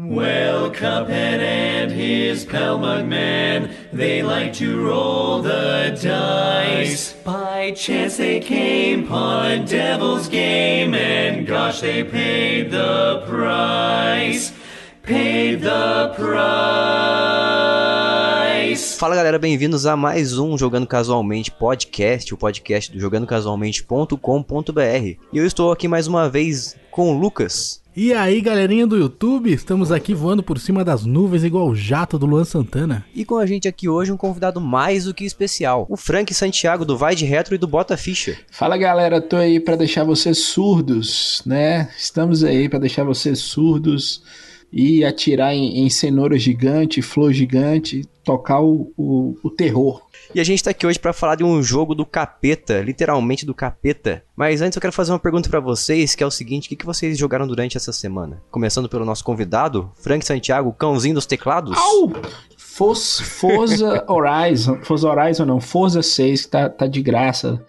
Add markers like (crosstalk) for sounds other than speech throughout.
Well, Cuphead and his pal Mugman, they like to roll the dice. By chance they came upon devil's game, and gosh, they paid the price. Paid the price. Fala galera, bem-vindos a mais um Jogando Casualmente podcast, o podcast do jogandocasualmente.com.br. E eu estou aqui mais uma vez com o Lucas. E aí, galerinha do YouTube, estamos aqui voando por cima das nuvens igual o jato do Luan Santana. E com a gente aqui hoje um convidado mais do que especial, o Frank Santiago do Vai de Retro e do Bota Ficha. Fala galera, tô aí para deixar vocês surdos, né? Estamos aí para deixar vocês surdos e atirar em, em cenoura gigante, flor gigante, tocar o, o, o terror. E a gente tá aqui hoje para falar de um jogo do capeta, literalmente do capeta. Mas antes eu quero fazer uma pergunta para vocês, que é o seguinte, o que, que vocês jogaram durante essa semana? Começando pelo nosso convidado, Frank Santiago, cãozinho dos teclados. Au! Forza, Forza (laughs) Horizon, Forza Horizon não, Forza 6, que tá, tá de graça.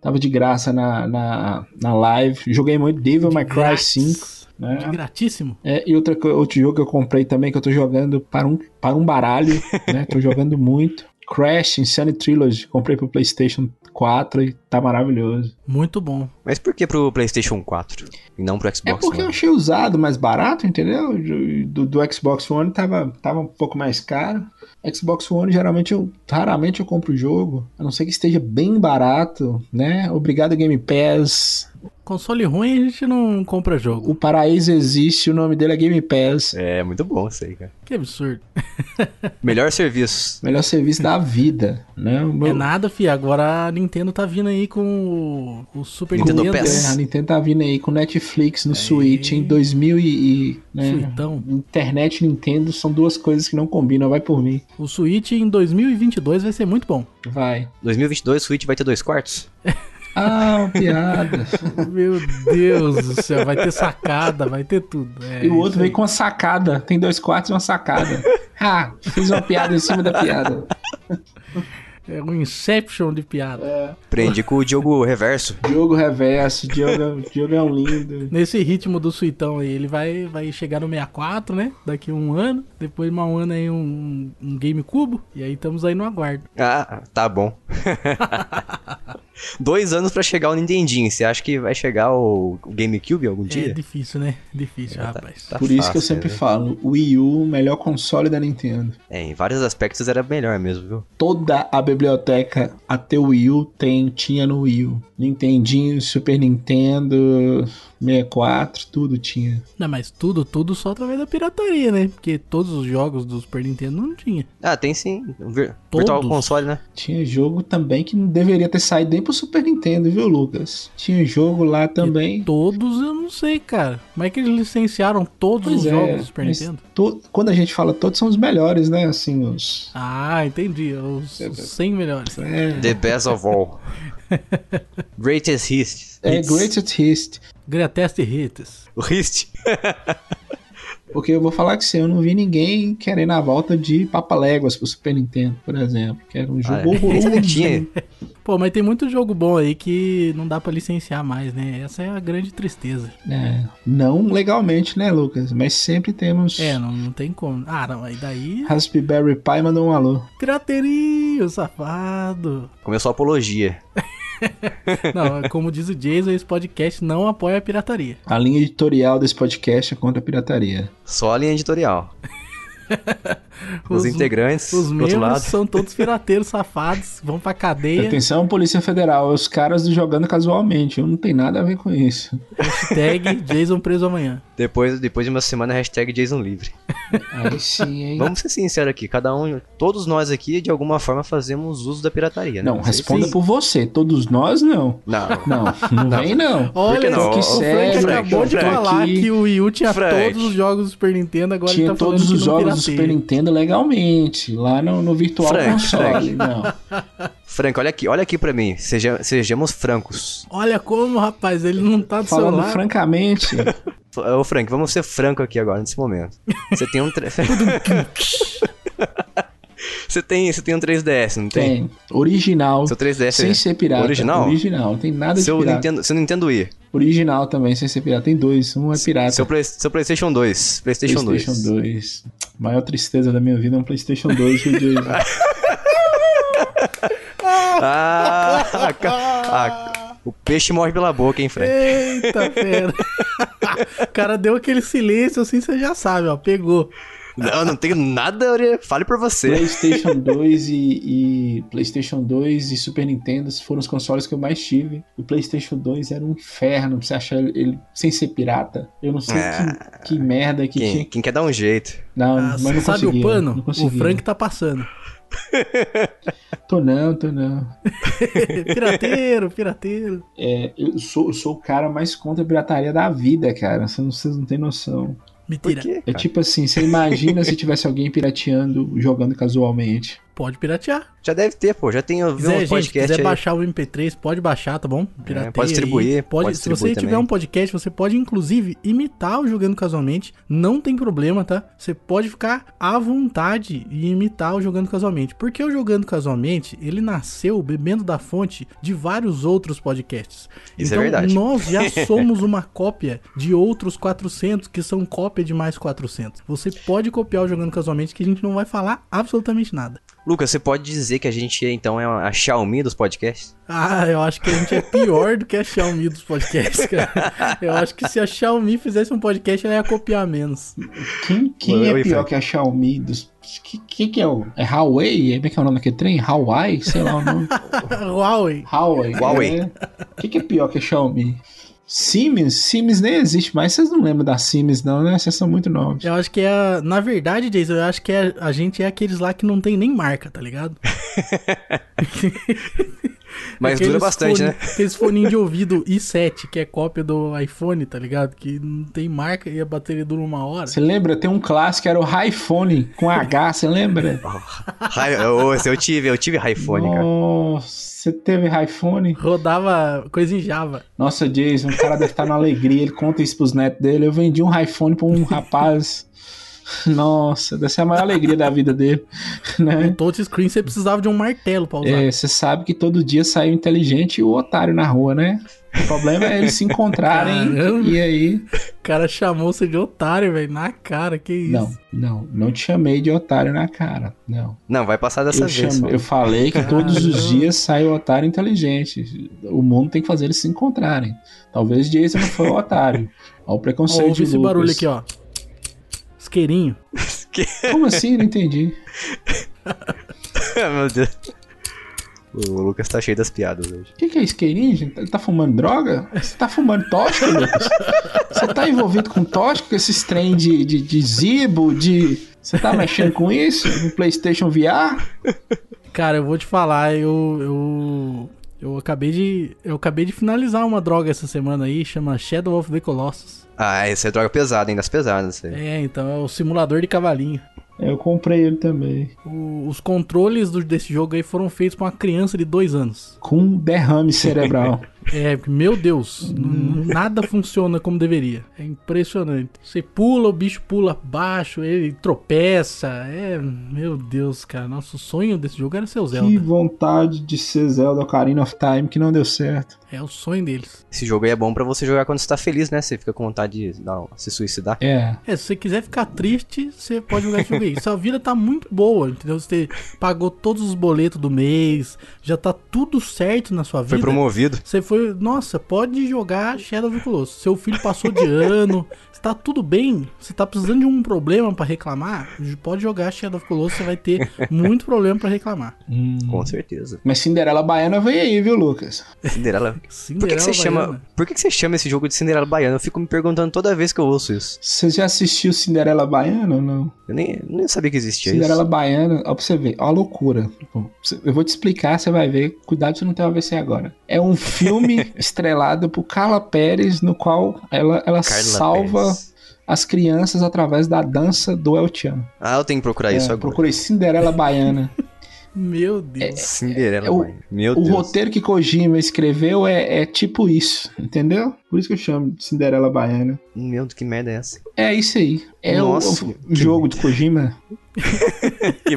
Tava de graça na, na, na live. Joguei muito Devil May Cry Grátis. 5. Né? De gratíssimo. É, e outra, outro jogo que eu comprei também, que eu tô jogando para um, para um baralho, (laughs) né? Tô jogando muito. Crash Insane Trilogy, comprei pro PlayStation 4 e tá maravilhoso. Muito bom. Mas por que pro PlayStation 4 e não pro É Xbox porque eu One? achei usado mais barato, entendeu? Do, do Xbox One tava, tava um pouco mais caro. Xbox One, geralmente, eu raramente eu compro o jogo, a não ser que esteja bem barato, né? Obrigado Game Pass. Console ruim a gente não compra jogo. O paraíso existe, o nome dele é Game Pass. É, muito bom isso aí, cara. Que absurdo. (laughs) Melhor serviço. Melhor serviço da vida, né? O meu- É nada, fi. Agora a Nintendo tá vindo aí com o, o Super Nintendo Nintendo. PES. É, a Nintendo tá vindo aí com Netflix no Switch em 2000 e... e né? Suitão. Internet e Nintendo são duas coisas que não combinam, vai por mim. O Switch em 2022 vai ser muito bom. Vai. 2022 Switch vai ter dois quartos? (laughs) Ah, uma piada. (laughs) Meu Deus do céu, vai ter sacada, vai ter tudo. É, E o outro veio com uma sacada. Tem dois quartos e uma sacada. Ah, fiz uma piada em cima da piada. É um Inception de piada. Prende com o Diogo Reverso. Diogo reverso, Diogo, Diogo é um lindo. Nesse ritmo do Suitão aí, ele vai, vai chegar no 64, né? Daqui a um ano. Depois de um ano aí, um, um Game Cubo. E aí estamos aí no aguardo. Ah, tá bom. (laughs) Dois anos pra chegar o Nintendinho. Você acha que vai chegar o o GameCube algum É dia? difícil, né? Difícil, rapaz. tá Por isso que eu fácil, sempre né? falo, o Wii U, o melhor console da Nintendo. É, em vários aspectos era melhor mesmo, viu? Toda a biblioteca até o Wii U tem, tinha no Wii U. Nintendinho, Super Nintendo, 64, tudo tinha. Não, mas tudo, tudo só através da pirataria, né? Porque todos os jogos do Super Nintendo não tinha. Ah, tem sim. Vir- Todos? Virtual Console, né? Tinha jogo também que não deveria ter saído nem pro Super Nintendo, viu, Lucas? Tinha jogo lá também. Todos eu não sei, cara. Como é que eles licenciaram todos os jogos do Super é, Nintendo? to- quando a gente fala todos, são os melhores, né? Assim, os. Ah, entendi. Os, os 100 melhores. É, The best of all. (laughs) Greatest Hits. é Greatest Hits. Greatest Hits. O Hist. (laughs) Porque eu vou falar que eu não vi ninguém querendo a volta de Papaléguas pro Super Nintendo, por exemplo. Que era um jogo Ah, é. horroroso. Tinha. (laughs) Pô, mas tem muito jogo bom aí que não dá pra licenciar mais, né? Essa é a grande tristeza. É, não legalmente, né, Lucas? Mas sempre temos. É, não, não tem como. Ah, não, aí daí. Raspberry Pi mandou um alô. Pirateria, safado. Começou a apologia. (laughs) (laughs) Não, como diz o Jason, esse podcast não apoia a pirataria. A linha editorial desse podcast é contra a pirataria. Só a linha editorial. (laughs) Os, integrantes, Os membros são todos pirateiros safados, vão pra cadeia. Atenção, Polícia Federal, os caras do jogando casualmente. Eu não tem nada a ver com isso. Hashtag Jason preso amanhã. Depois, depois de uma semana, hashtag Jason Livre. Aí sim, hein? Vamos ser sinceros aqui, cada um, todos nós aqui, de alguma forma, fazemos uso da pirataria, né? Não, responda se- por você. Todos nós, não. Não. Não, não vem, não. Olha, não? o Que Frank sério, acabou de Frank. falar que o Wii U tinha Frank. todos os jogos do Super Nintendo, agora Tinha ele tá falando todos os não jogos do. Super Nintendo legalmente. Lá no, no Virtual Frank, Console. Frank. Não. (laughs) Frank, olha aqui, olha aqui pra mim. Seja, sejamos francos. Olha como, rapaz, ele não tá do Falando celular. francamente, (laughs) Ô, Frank, vamos ser franco aqui agora, nesse momento. Você tem um. tre- (laughs) Você tem, você tem um 3DS, não tem? Tem. Original. Seu 3DS Sem é ser pirata. original? Original. Não tem nada de Seu pirata. Nintendo, seu Nintendo Wii. Original também, sem ser pirata. Tem dois. Um é pirata. Seu, Play- seu PlayStation 2. PlayStation, PlayStation 2. 2. Maior tristeza da minha vida é um PlayStation 2, viu, Jason? (laughs) Ah, ca- ah, o peixe morre pela boca, hein, Fred? Eita, fera. (laughs) o cara deu aquele silêncio assim, você já sabe, ó. Pegou. Não, não tenho nada. ori- Fale por você. PlayStation 2 e, e PlayStation 2 e Super Nintendo foram os consoles que eu mais tive. O PlayStation 2 era um inferno pra você achar ele sem ser pirata. Eu não sei que, que merda que Quem, tinha. quem quer dar um jeito? Não, Ah, mas não sabe o pano? Não O. Frank tá passando. (laughs) Tô não, tô não. (laughs) pirateiro, pirateiro. É, eu sou, eu sou o cara mais contra a pirataria da vida, cara. Vocês não, vocês não têm noção. Por Mentira. quê? É tipo assim, você imagina se tivesse alguém pirateando, jogando casualmente. Pode piratear. Já deve ter, pô. Já tem quiser, um gente, podcast quiser aí. baixar o MP3, pode baixar, tá bom? Pirateia pode distribuir, aí. pode se você tiver também. um podcast, você pode inclusive imitar o Jogando Casualmente. Não tem problema, tá? Você pode ficar à vontade e imitar o Jogando Casualmente. Porque o Jogando Casualmente, ele nasceu bebendo da fonte de vários outros podcasts. Isso é então, verdade. nós já (laughs) somos uma cópia de outros 400 que são cópia de mais 400. Você pode copiar o Jogando Casualmente que a gente não vai falar absolutamente nada. Lucas, você pode dizer que a gente então é a Xiaomi dos podcasts? Ah, eu acho que a gente é pior do que a Xiaomi dos podcasts, cara. Eu acho que se a Xiaomi fizesse um podcast, ela ia copiar menos. Quem, quem é pior que a Xiaomi dos. Que, que, que é o. É Huawei? Como é que é o nome daquele trem? Hawaii? Sei lá o nome. (laughs) Huawei. Huawei. Huawei. O que, que é pior que a Xiaomi? Siemens? Siemens nem existe mais. Vocês não lembram da Siemens, não, né? Vocês são muito novos. Eu acho que é. a- Na verdade, Jason, eu acho que é, a gente é aqueles lá que não tem nem marca, tá ligado? (laughs) Mas Aqueles dura bastante, fone- né? Aqueles foninhos de (laughs) ouvido i7, que é cópia do iPhone, tá ligado? Que não tem marca e a bateria dura uma hora. Você lembra? Tem um clássico que era o iPhone com H, você lembra? (laughs) Eu tive, eu tive iPhone, cara. Nossa, você teve iPhone? Rodava coisa em Java. Nossa, Jason, o cara deve estar na alegria. Ele conta isso pros netos dele. Eu vendi um iPhone pra um rapaz. Nossa, deve ser a maior alegria da vida dele. (laughs) Né? Touchscreen você precisava de um martelo pra usar. É, você sabe que todo dia sai o inteligente e o otário na rua, né? O problema é eles se encontrarem Caramba. e aí. O cara chamou você de otário, velho, na cara, que isso. Não, não, não te chamei de otário na cara. Não. Não, vai passar dessa Eu, vez. só. eu falei que todos os Caramba. dias sai o otário inteligente. O mundo tem que fazer eles se encontrarem. Talvez Jason não foi o otário. Olha o preconceito ouve de esse Lucas. barulho aqui, ó. Isqueirinho. Como assim? Não entendi. (laughs) Meu Deus. O Lucas tá cheio das piadas hoje. O que, que é isqueirinho, gente? Ele tá fumando droga? Você tá fumando tóxico, Lucas? Você tá envolvido com tóxico, com esses trem de, de, de zibo, de... Você tá mexendo com isso? No Playstation VR? Cara, eu vou te falar, eu. Eu, eu acabei de. Eu acabei de finalizar uma droga essa semana aí, chama Shadow of the Colossus. Ah, essa é droga pesada, hein? Das pesadas. É, então é o simulador de cavalinho. Eu comprei ele também. O- os controles do- desse jogo aí foram feitos pra uma criança de dois anos. Com derrame cerebral. (laughs) É, meu Deus, nada funciona como deveria. É impressionante. Você pula, o bicho pula abaixo, ele tropeça. É, meu Deus, cara. Nosso sonho desse jogo era ser o que Zelda. vontade de ser Zelda Ocarina of Time que não deu certo. É o sonho deles. Esse jogo aí é bom pra você jogar quando você tá feliz, né? Você fica com vontade de dar, se suicidar. É. É, se você quiser ficar triste, você pode jogar esse jogo aí. Sua vida tá muito boa, entendeu? Você pagou todos os boletos do mês, já tá tudo certo na sua vida. Foi promovido. Você foi, nossa, pode jogar Shadow of the Colossus. Seu filho passou de (laughs) ano, está tudo bem. Você tá precisando de um problema pra reclamar? Pode jogar Shadow of Colossus, você vai ter (laughs) muito problema pra reclamar. Hum. Com certeza. Mas Cinderela Baiana veio aí, viu, Lucas? Cinderela. Por que, Cinderela que você chama, Baiana. por que, que você chama esse jogo de Cinderela Baiana? Eu fico me perguntando toda vez que eu ouço isso. Você já assistiu Cinderela Baiana ou não? Eu nem, nem sabia que existia Cinderela isso. Baiana, ó pra você ver, ó a loucura. Eu vou te explicar, você vai ver. Cuidado se não tem AVC agora. É um filme (laughs) estrelado por Carla Pérez, no qual ela, ela Carla salva Pérez. As crianças através da dança do El Chan. Ah, eu tenho que procurar É, isso agora. procurei Cinderela Baiana. (laughs) Meu Deus. Cinderela é o- Baiana. Meu O Deus. roteiro que Kojima escreveu é, é tipo isso, entendeu? Por isso que eu chamo de Cinderela Baiana. Meu Deus, que merda é essa? É isso aí. É o- Nossa, o, que- jogo de Kojima. (laughs) Que-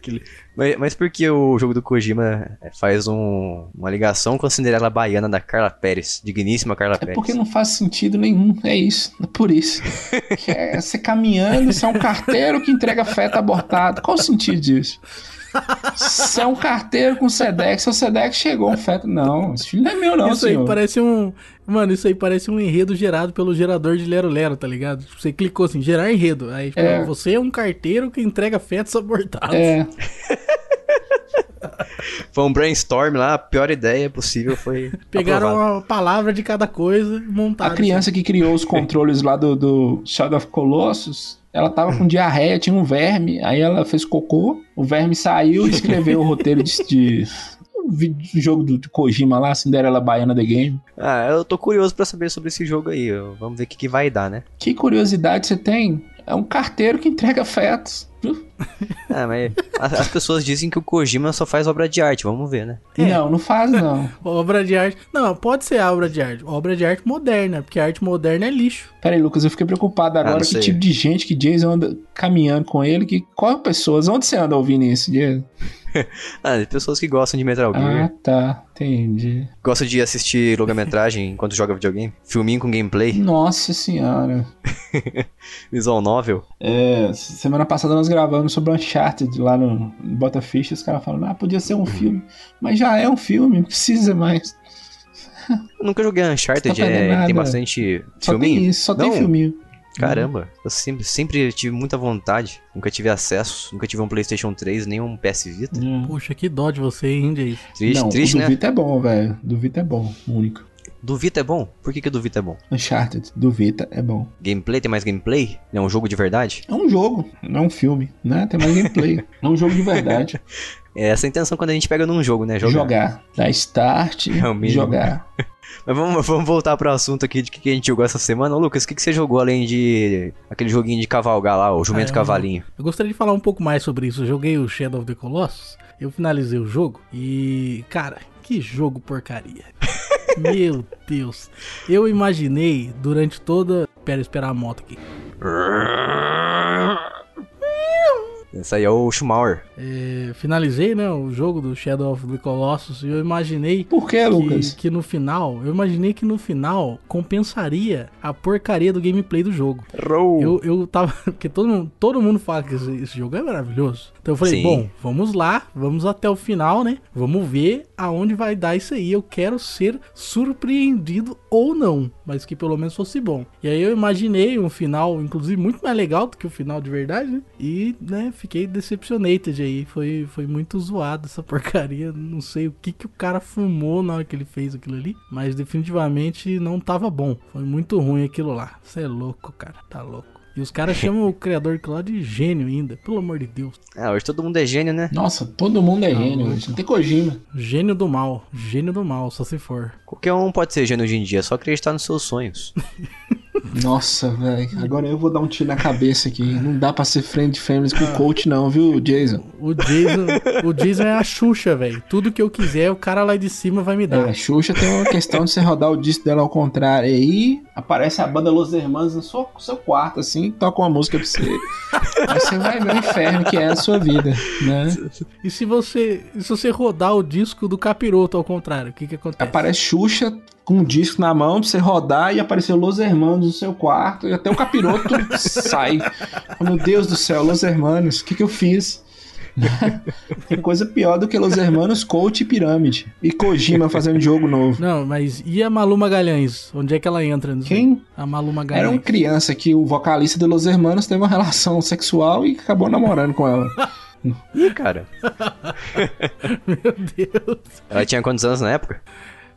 que- Mas, mas por que o jogo do Kojima faz um- uma ligação com a Cinderela Baiana da Carla Pérez? Digníssima Carla É Pérez. porque não faz sentido nenhum. É isso. É por isso. Que (laughs) é você caminhando, você é um carteiro que entrega feto abortado. Qual o sentido disso? Você é um carteiro com Sedex, seu Sedex chegou um feto. Não, esse filho não é meu, não, isso aí senhor. parece um. Mano, isso aí parece um enredo gerado pelo gerador de Lero Lero, tá ligado? Tipo, Você clicou assim, gerar enredo. Aí, tipo, É. você é um carteiro que entrega fetos abortados. É, (laughs) Foi um brainstorm lá, a pior ideia possível foi. (laughs) Pegaram aprovado. uma palavra de cada coisa e montaram. a criança que criou os controles lá do, do Shadow of Colossus, ela tava com diarreia, tinha um verme, aí ela fez cocô, o verme saiu e escreveu o roteiro de. de vídeo- jogo do, Kojima lá, Cinderela Baiana The Game. Ah, eu tô curioso pra saber sobre esse jogo aí. Vamos ver o que, que vai dar, né? Que curiosidade você tem? É um carteiro que entrega fetos. Ah, mas as, as pessoas dizem que o Kojima só faz obra de arte. Vamos ver, né? É. Não, não faz não. (laughs) Obra de arte. Não, pode ser obra de arte. Obra de arte moderna, porque a arte moderna é lixo. Pera aí, Lucas, eu fiquei preocupado agora. não que tipo de gente que Jason anda caminhando com ele? Que, qual pessoas? Onde você anda ouvindo isso, Jason? (laughs) Ah, tem pessoas que gostam de Metal Ah, Gear. tá. Entendi. Gostam de assistir longa-metragem (laughs) enquanto joga videogame. Filminho com gameplay. Nossa senhora. Visual novel. É, semana passada nós gravamos sobre Uncharted lá no Bota Ficha. Os caras falaram, ah, podia ser um filme. Mas já é um filme, não precisa mais. Eu nunca joguei Uncharted, é, tem bastante Só filminho. tem isso, só tem Não. filminho. Caramba, eu sempre, sempre tive muita vontade. Nunca tive acesso, nunca tive um PlayStation 3, nem um PS Vita. É. Poxa, que dó de você, hein, Jason? Triste, não, triste, o do né? Vita é bom, velho. Do Vita é bom, único. Do Vita é bom? Por que, que o do Vita é bom? Uncharted, do Vita é bom. Gameplay tem mais gameplay? É um jogo de verdade? É um jogo, não é um filme, né? Tem mais gameplay. (laughs) é um jogo de verdade. É essa a intenção quando a gente pega num jogo, né? Jogar. Jogar. Dar start, É jogar. (laughs) Mas vamos, vamos voltar pro assunto aqui de que, que a gente jogou essa semana. Ô, Lucas, o que, que você jogou além de aquele joguinho de cavalgar lá, o jumento Ah, eu- cavalinho? Eu gostaria de falar um pouco mais sobre isso. Eu joguei o Shadow of the Colossus, eu finalizei o jogo e, cara, que jogo porcaria. (laughs) Meu Deus. Eu imaginei durante toda. Pera, esperar a moto aqui. Esse aí é o Schumauer. É, finalizei, né, o jogo do Shadow of the Colossus e eu imaginei Por que, que, Lucas? que no final, eu imaginei que no final compensaria a porcaria do gameplay do jogo. Row. Eu, eu tava. (laughs) Porque todo mundo, todo mundo fala que esse, esse jogo é maravilhoso. Então eu falei, Sim. bom, vamos lá, vamos até o final, né? Vamos ver aonde vai dar isso aí. Eu quero ser surpreendido ou não, mas que pelo menos fosse bom. E aí eu imaginei um final, inclusive, muito mais legal do que o final de verdade, né? E, né, fiquei decepcionated aí. Foi, foi muito zoado essa (laughs) porcaria. Não sei o que, que o cara fumou na hora que ele fez aquilo ali, mas definitivamente não tava bom. Foi muito ruim aquilo lá. Você é louco, cara. Tá louco. E os caras chamam o criador daquilo lá de gênio ainda, pelo amor de Deus. Ah, hoje todo mundo é gênio, né? Nossa, todo mundo é gênio hoje. Não tem Kojima. Gênio do mal. Gênio do mal, só se for. Qualquer um pode ser gênio hoje em dia, é só acreditar nos seus sonhos. (laughs) Nossa, velho. Agora eu vou dar um tiro na cabeça aqui. Não dá pra ser friend families com o coach, não, viu, Jason? O Jason, o Jason é a Xuxa, velho. Tudo que eu quiser, o cara lá de cima vai me dar. É, Xuxa tem uma questão de você rodar o disco dela ao contrário. E aí aparece a banda Los Hermanos no seu, seu quarto, assim, toca uma música pra você. aí você vai ver o inferno que é a sua vida, né? E se você, se você rodar o disco do capiroto ao contrário, o que que acontece? Aparece Xuxa com um disco na mão pra você rodar e apareceu Los Hermanos no seu quarto e até o capiroto (laughs) sai. Oh, meu Deus do céu, Los Hermanos, o que, que eu fiz? (laughs) Tem coisa pior do que Los Hermanos, Coach e Pirâmide. E Kojima fazendo jogo novo. Não, mas e a Malu Magalhães? Onde é que ela entra? Quem? A Malu Era Magalhães. uma criança que o vocalista de Los Hermanos teve uma relação sexual e acabou namorando com ela. Ih, cara. (laughs) Meu Deus. Ela tinha quantos anos na época?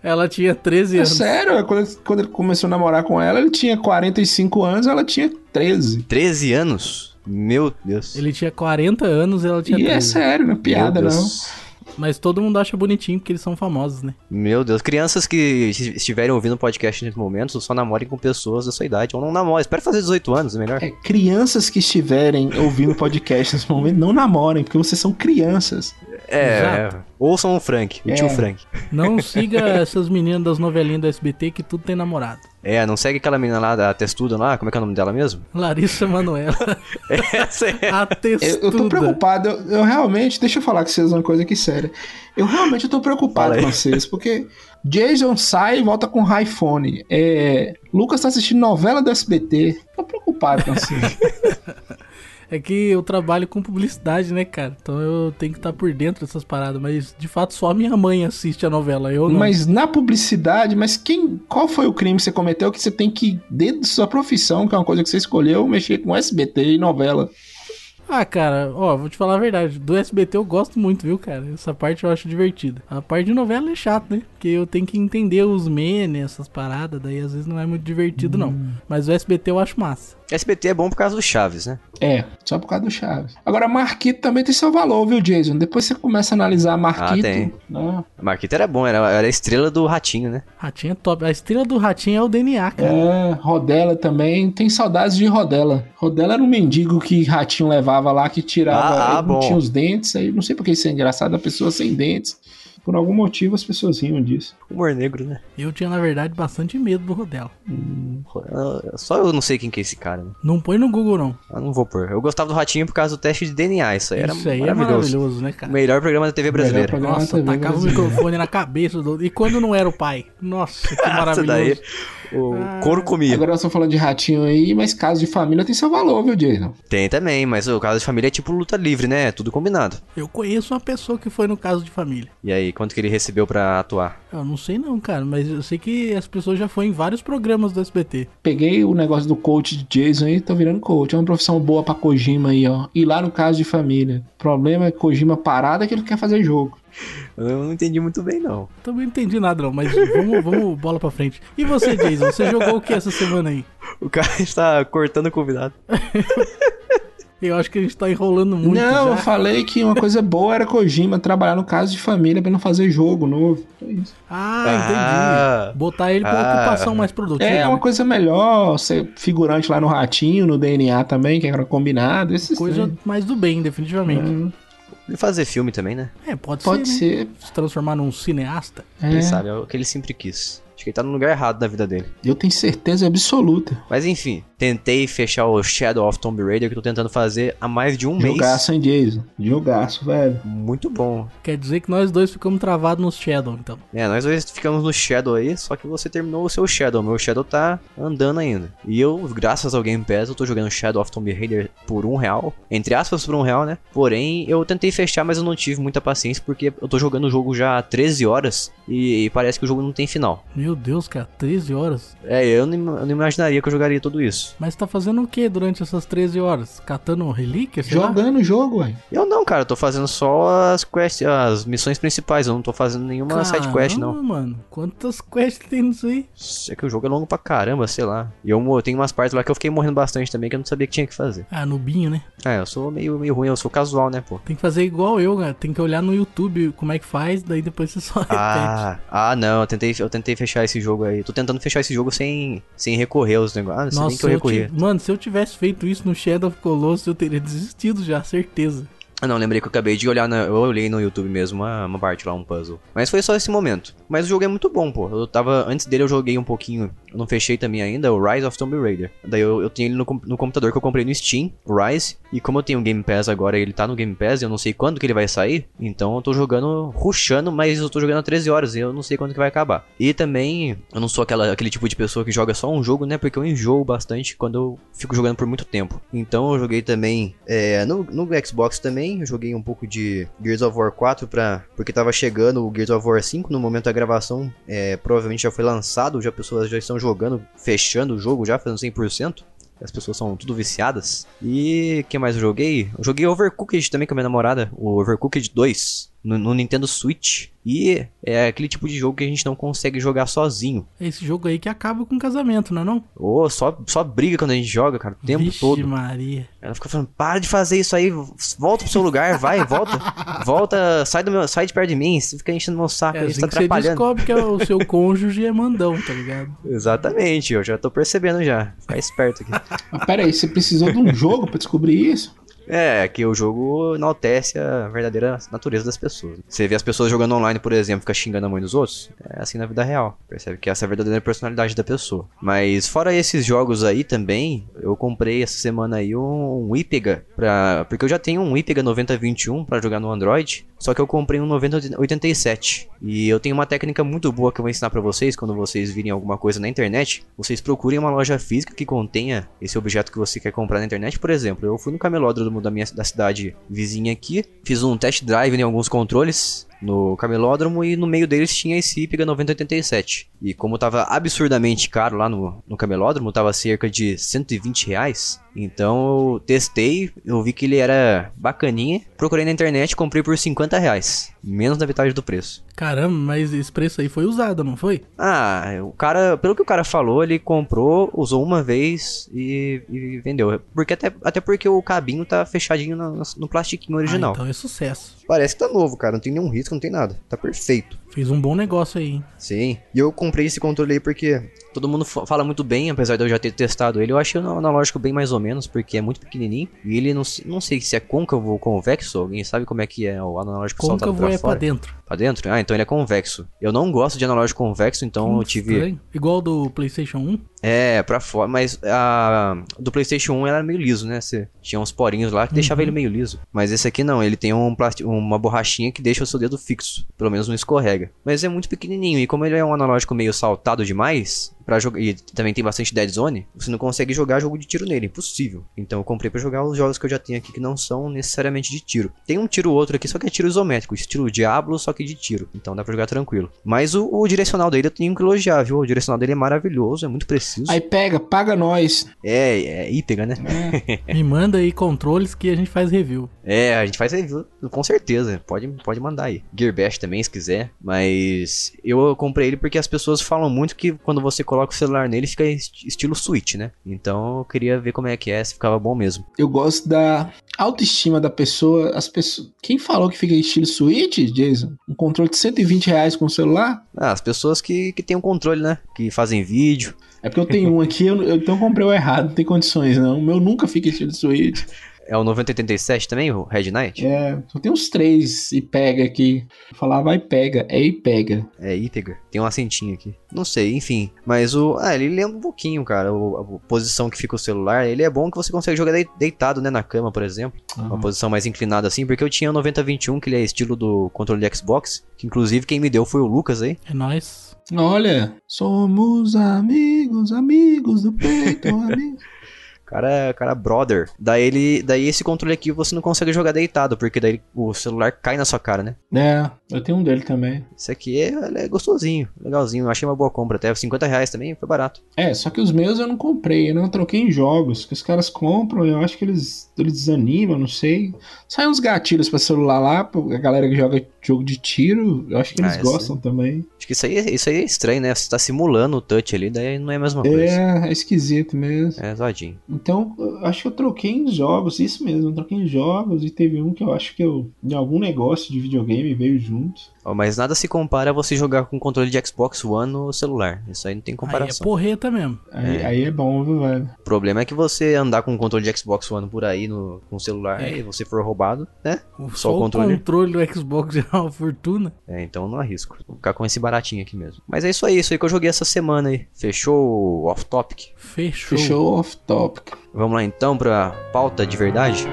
Ela tinha 13 É anos. sério, quando ele, quando ele começou a namorar com ela, ele tinha 45 anos, ela tinha 13. 13 anos? Meu Deus. Ele tinha 40 anos e ela tinha E é 13. sério, não é piada não. Mas todo mundo acha bonitinho porque eles são famosos, né? Meu Deus, crianças que esti- estiverem ouvindo o podcast nesse momento, só namorem com pessoas da sua idade. Ou não namorem, espera fazer 18 anos, é melhor. É, crianças que estiverem ouvindo podcast nesse momento, não namorem, porque vocês são crianças. É, Exato. ouçam o Frank, o É. tio Frank. Não (laughs) siga essas meninas das novelinhas do SBT que tudo tem namorado. É, não segue aquela menina lá da textuda lá, como é que é o nome dela mesmo? Larissa Manoela. (laughs) Essa é. A Eu, textuda. eu tô preocupado, eu, eu realmente, deixa eu falar com vocês uma coisa aqui séria. Eu realmente tô preocupado com vocês, porque Jason sai e volta com o iPhone. É, Lucas tá assistindo novela do SBT. Tô preocupado com vocês. (laughs) É que eu trabalho com publicidade, né, cara? Então eu tenho que estar por dentro dessas paradas. Mas de fato só minha mãe assiste a novela. Eu não. Mas na publicidade, mas quem, qual foi o crime que você cometeu que você tem que, dentro da sua profissão, que é uma coisa que você escolheu, mexer com SBT e novela? Ah, cara, ó, vou te falar a verdade. Do SBT eu gosto muito, viu, cara? Essa parte eu acho divertida. A parte de novela é chato, né? Porque eu tenho que entender os memes, essas paradas, daí às vezes não é muito divertido, não. Mas o SBT eu acho massa. SBT é bom por causa do Chaves, né? É, só por causa do Chaves. Agora, Marquito também tem seu valor, viu, Jason? Depois você começa a analisar Marquito. tem. né? A Marquita era bom, era, era a estrela do ratinho, né? Ratinho é top. A estrela do Ratinho é o DNA, cara. É, Rodela também. Tem saudades de Rodela. Rodela era um mendigo que Ratinho levava lá, que tirava. Ah, ah, não tinha os dentes. Aí não sei porque isso é engraçado, a pessoa sem dentes. Por algum motivo as pessoas riam disso. Humor negro, né? Eu tinha, na verdade, bastante medo do Rodela. Ah, Só eu não sei quem que é esse cara, né? Não põe no Google, não. Eu não vou pôr. Eu gostava do ratinho por causa do teste de DNA. Isso aí era Isso aí é maravilhoso. maravilhoso, né, cara? melhor programa da TV brasileira. Nossa, TV tacava o microfone na cabeça do... E quando não era o pai? Nossa, que (laughs) maravilhoso. daí, o couro comia. Agora nós estamos falando de ratinho aí, mas caso de família tem seu valor, viu, Jason? Tem também, mas o caso de família é tipo luta livre, né? É Tudo combinado. Eu conheço uma pessoa que foi no caso de família. E aí, quanto que ele recebeu pra atuar? Eu não sei não, cara, mas eu sei que as pessoas já foram em vários programas do SBT. Peguei o negócio do coach de Jason aí, tô virando coach. É uma profissão boa pra Kojima aí, ó. E lá no caso de família. O problema é que Kojima parado é que ele quer fazer jogo. Eu não entendi muito bem, não. Também não entendi nada não, mas vamos, (laughs) vamos bola pra frente. E você, Jason, você jogou o que essa semana aí? O cara (laughs) está cortando o convidado. (laughs) Eu acho que a gente tá enrolando muito não, eu já. falei que uma coisa boa era Kojima trabalhar no caso de família pra não fazer jogo novo. É isso. Ah, Ah. entendi. Botar ele pra Ah. ocupação mais produtiva. É uma né? coisa melhor, ser figurante lá no Ratinho, no DNA também, que era combinado. Esses coisa mais do bem, definitivamente. Hum, Ele fazer filme também, né? É, pode, Pode ser, né? ser. Se transformar num cineasta. Quem É, sabe, é o que ele sempre quis. Acho que ele tá no lugar errado da vida dele. eu tenho certeza absoluta. Mas enfim, tentei fechar o Shadow of Tomb Raider que eu tô tentando fazer há mais de um mês. Jogaço, hein, Jason? Jogaço, velho. Muito bom. Quer dizer que nós dois ficamos travados nos Shadow, então. É, nós dois ficamos no Shadow aí, só que você terminou o seu Shadow. Meu Shadow tá andando ainda. E eu, graças ao Game Pass, eu tô jogando Shadow of Tomb Raider por um real. Entre aspas, por um real, né? Porém, eu tentei fechar, mas eu não tive muita paciência, porque eu tô jogando o jogo já há 13 horas e, e parece que o jogo não tem final. Meu Deus, cara, 13 horas. É, eu não, eu não imaginaria que eu jogaria tudo isso. Mas tá fazendo o que durante essas 13 horas? Catando relíquias? Jogando o jogo, ué. Eu não, cara, eu tô fazendo só as quests, as missões principais, eu não tô fazendo nenhuma side quest, não. Caramba, mano. Quantas quests tem nisso aí? É que o jogo é longo pra caramba, sei lá. E eu mo- tem umas partes lá que eu fiquei morrendo bastante também, que eu não sabia que tinha que fazer. Ah, nubinho, né? É, eu sou meio, meio ruim, eu sou casual, né, pô? Tem que fazer igual eu, cara. Tem que olhar no YouTube como é que faz, daí depois você só (laughs) repete. Ah, ah, não, eu tentei, eu tentei fechar esse jogo aí. Tô tentando fechar esse jogo sem, sem recorrer aos negócios. Ah, Nossa, que eu eu recorri. ti- mano, se eu tivesse feito isso no Shadow of Colossus, eu teria desistido já, certeza. Ah, não, lembrei que eu acabei de olhar, na, eu olhei no YouTube mesmo uma, uma parte lá, um puzzle. Mas foi só esse momento. Mas o jogo é muito bom, pô. Eu tava, antes dele eu joguei um pouquinho, eu não fechei também ainda, o Rise of Tomb Raider. Daí eu, eu tenho ele no, no computador que eu comprei no Steam, o Rise. E como eu tenho o Game Pass agora, ele tá no Game Pass, eu não sei quando que ele vai sair. Então eu tô jogando, rushando, mas eu tô jogando há 13 horas e eu não sei quando que vai acabar. E também, eu não sou aquela, aquele tipo de pessoa que joga só um jogo, né? Porque eu enjoo bastante quando eu fico jogando por muito tempo. Então eu joguei também é, no, no Xbox também, eu joguei um pouco de Gears of War 4 pra, porque tava chegando o Gears of War 5 no momento da gravação. é, provavelmente já foi lançado, já pessoas já estão jogando, fechando o jogo já, fazendo 100%. As pessoas são tudo viciadas. E o que mais eu joguei? Eu joguei Overcooked também com a minha namorada, o Overcooked 2, no, no Nintendo Switch. E é aquele tipo de jogo que a gente não consegue jogar sozinho. É esse jogo aí que acaba com casamento, não é não? Ou só, só briga quando a gente joga, cara, o tempo Vixe todo. Maria. Ela fica falando, para de fazer isso aí, volta pro seu lugar, vai, volta, volta, sai, do meu, sai de perto de mim, você fica enchendo meu saco É aí, assim tá que você atrapalhando. descobre que é o seu cônjuge é mandão, tá ligado? (laughs) Exatamente, eu já tô percebendo já, ficar esperto aqui. Mas pera aí, você precisou de um jogo pra descobrir isso? É, que o jogo enaltece a verdadeira natureza das pessoas. Você vê as pessoas jogando online, por exemplo, fica xingando a mãe dos outros, é assim na vida real. Percebe que essa é a verdadeira personalidade da pessoa. Mas fora esses jogos aí também, eu comprei essa semana aí um, um Ipega, pra, porque eu já tenho um Ipega 9021 para jogar no Android, só que eu comprei um 9087. E eu tenho uma técnica muito boa que eu vou ensinar para vocês quando vocês virem alguma coisa na internet, vocês procurem uma loja física que contenha esse objeto que você quer comprar na internet, por exemplo, eu fui no camelódromo da minha da cidade vizinha aqui, fiz um test drive em alguns controles no camelódromo e no meio deles tinha esse Ipega 9087. E como tava absurdamente caro lá no, no camelódromo, tava cerca de 120 reais. Então eu testei, eu vi que ele era bacaninha, procurei na internet comprei por 50 reais. Menos da metade do preço. Caramba, mas esse preço aí foi usado, não foi? Ah, o cara, pelo que o cara falou, ele comprou, usou uma vez e, e vendeu. Porque até, até porque o cabinho tá fechadinho no, no plastiquinho original. Ah, então é sucesso. Parece que tá novo, cara. Não tem nenhum risco, não tem nada. Tá perfeito. Fez um bom negócio aí, hein? Sim. E eu comprei esse controle aí porque todo mundo fala muito bem, apesar de eu já ter testado ele. Eu achei o analógico bem mais ou menos, porque é muito pequenininho. E ele não, não sei se é côncavo ou convexo. Alguém sabe como é que é o analógico côncavo saltado pra é fora? pra dentro. Pra dentro? Ah, então ele é convexo. Eu não gosto de analógico convexo, então eu tive... Estranho. Igual do PlayStation 1. É, pra fora. Mas a do PlayStation 1 era meio liso, né? Você tinha uns porinhos lá que deixava ele meio liso. Mas esse aqui não, ele tem um plasti uma borrachinha que deixa o seu dedo fixo. Pelo menos não escorrega. Mas é muito pequenininho. E como ele é um analógico meio saltado demais, para jogar e também tem bastante dead zone, você não consegue jogar jogo de tiro nele, impossível. Então eu comprei para jogar os jogos que eu já tenho aqui que não são necessariamente de tiro. Tem um tiro outro aqui, só que é tiro isométrico, estilo Diablo, só que de tiro. Então dá para jogar tranquilo. Mas o, o, direcional dele eu tenho que elogiar, viu? O direcional dele é maravilhoso, é muito preciso. Aí pega, paga nós. É, é ítega, né? É. (laughs) Me manda aí controles que a gente faz review. É, a gente faz review, com certeza. Pode, pode mandar aí. Gearbash também, se quiser. Mas eu comprei ele porque as pessoas falam muito que quando você coloca o celular nele fica estilo Switch, né? Então eu queria ver como é que é, se ficava bom mesmo. Eu gosto da autoestima da pessoa. As pessoas. Quem falou que fica estilo Switch, Jason? Um controle de 120 reais com o celular? Ah, as pessoas que, que têm um controle, né? Que fazem vídeo. É porque eu tenho um aqui, eu, eu então comprei o errado, não tem condições não. O meu nunca fica estilo Switch. (laughs) É o 9087 também, o Red Knight? É, só tem uns três e pega aqui. Falar vai pega, é e pega. É Ipega. Tem um acentinho aqui. Não sei, enfim. Mas o. Ah, ele lembra um pouquinho, cara. O, a posição que fica o celular. Ele é bom que você consegue jogar deitado, né? Na cama, por exemplo. Uhum. Uma posição mais inclinada assim. Porque eu tinha o 9021, que ele é estilo do controle de Xbox. Que inclusive quem me deu foi o Lucas aí. É nóis. Olha, somos amigos, amigos do peito, amigos. Cara, cara brother. Daí ele, daí esse controle aqui você não consegue jogar deitado, porque daí o celular cai na sua cara, né? É, eu tenho um dele também. Esse aqui é, é gostosinho, legalzinho. Eu achei uma boa compra, até 50 reais também, foi barato. É, só que os meus eu não comprei, eu não troquei em jogos, que os caras compram, eu acho que eles, eles desanimam, não sei. Sai uns gatilhos pra celular lá, a galera que joga jogo de tiro, eu acho que eles ah, gostam sim. também. Acho que isso aí, isso aí é estranho, né? Você tá simulando o touch ali, daí não é a mesma coisa. É, é esquisito mesmo. É, zoadinho. Então, acho que eu troquei em jogos, isso mesmo, eu troquei em jogos e teve um que eu acho que eu, em algum negócio de videogame veio junto. Oh, mas nada se compara a você jogar com controle de Xbox One no celular. Isso aí não tem comparação. Aí é porreta mesmo. Aí é, aí é bom, viu, velho? O problema é que você andar com o controle de Xbox One por aí no, com o celular é. e você for roubado, né? O, só, só o controle. O controle do Xbox (laughs) é uma fortuna. É, então não arrisco. Vou ficar com esse baratinho aqui mesmo. Mas é isso aí, isso aí que eu joguei essa semana aí. Fechou off topic? Fechou. Fechou off topic. Vamos lá então pra pauta de verdade?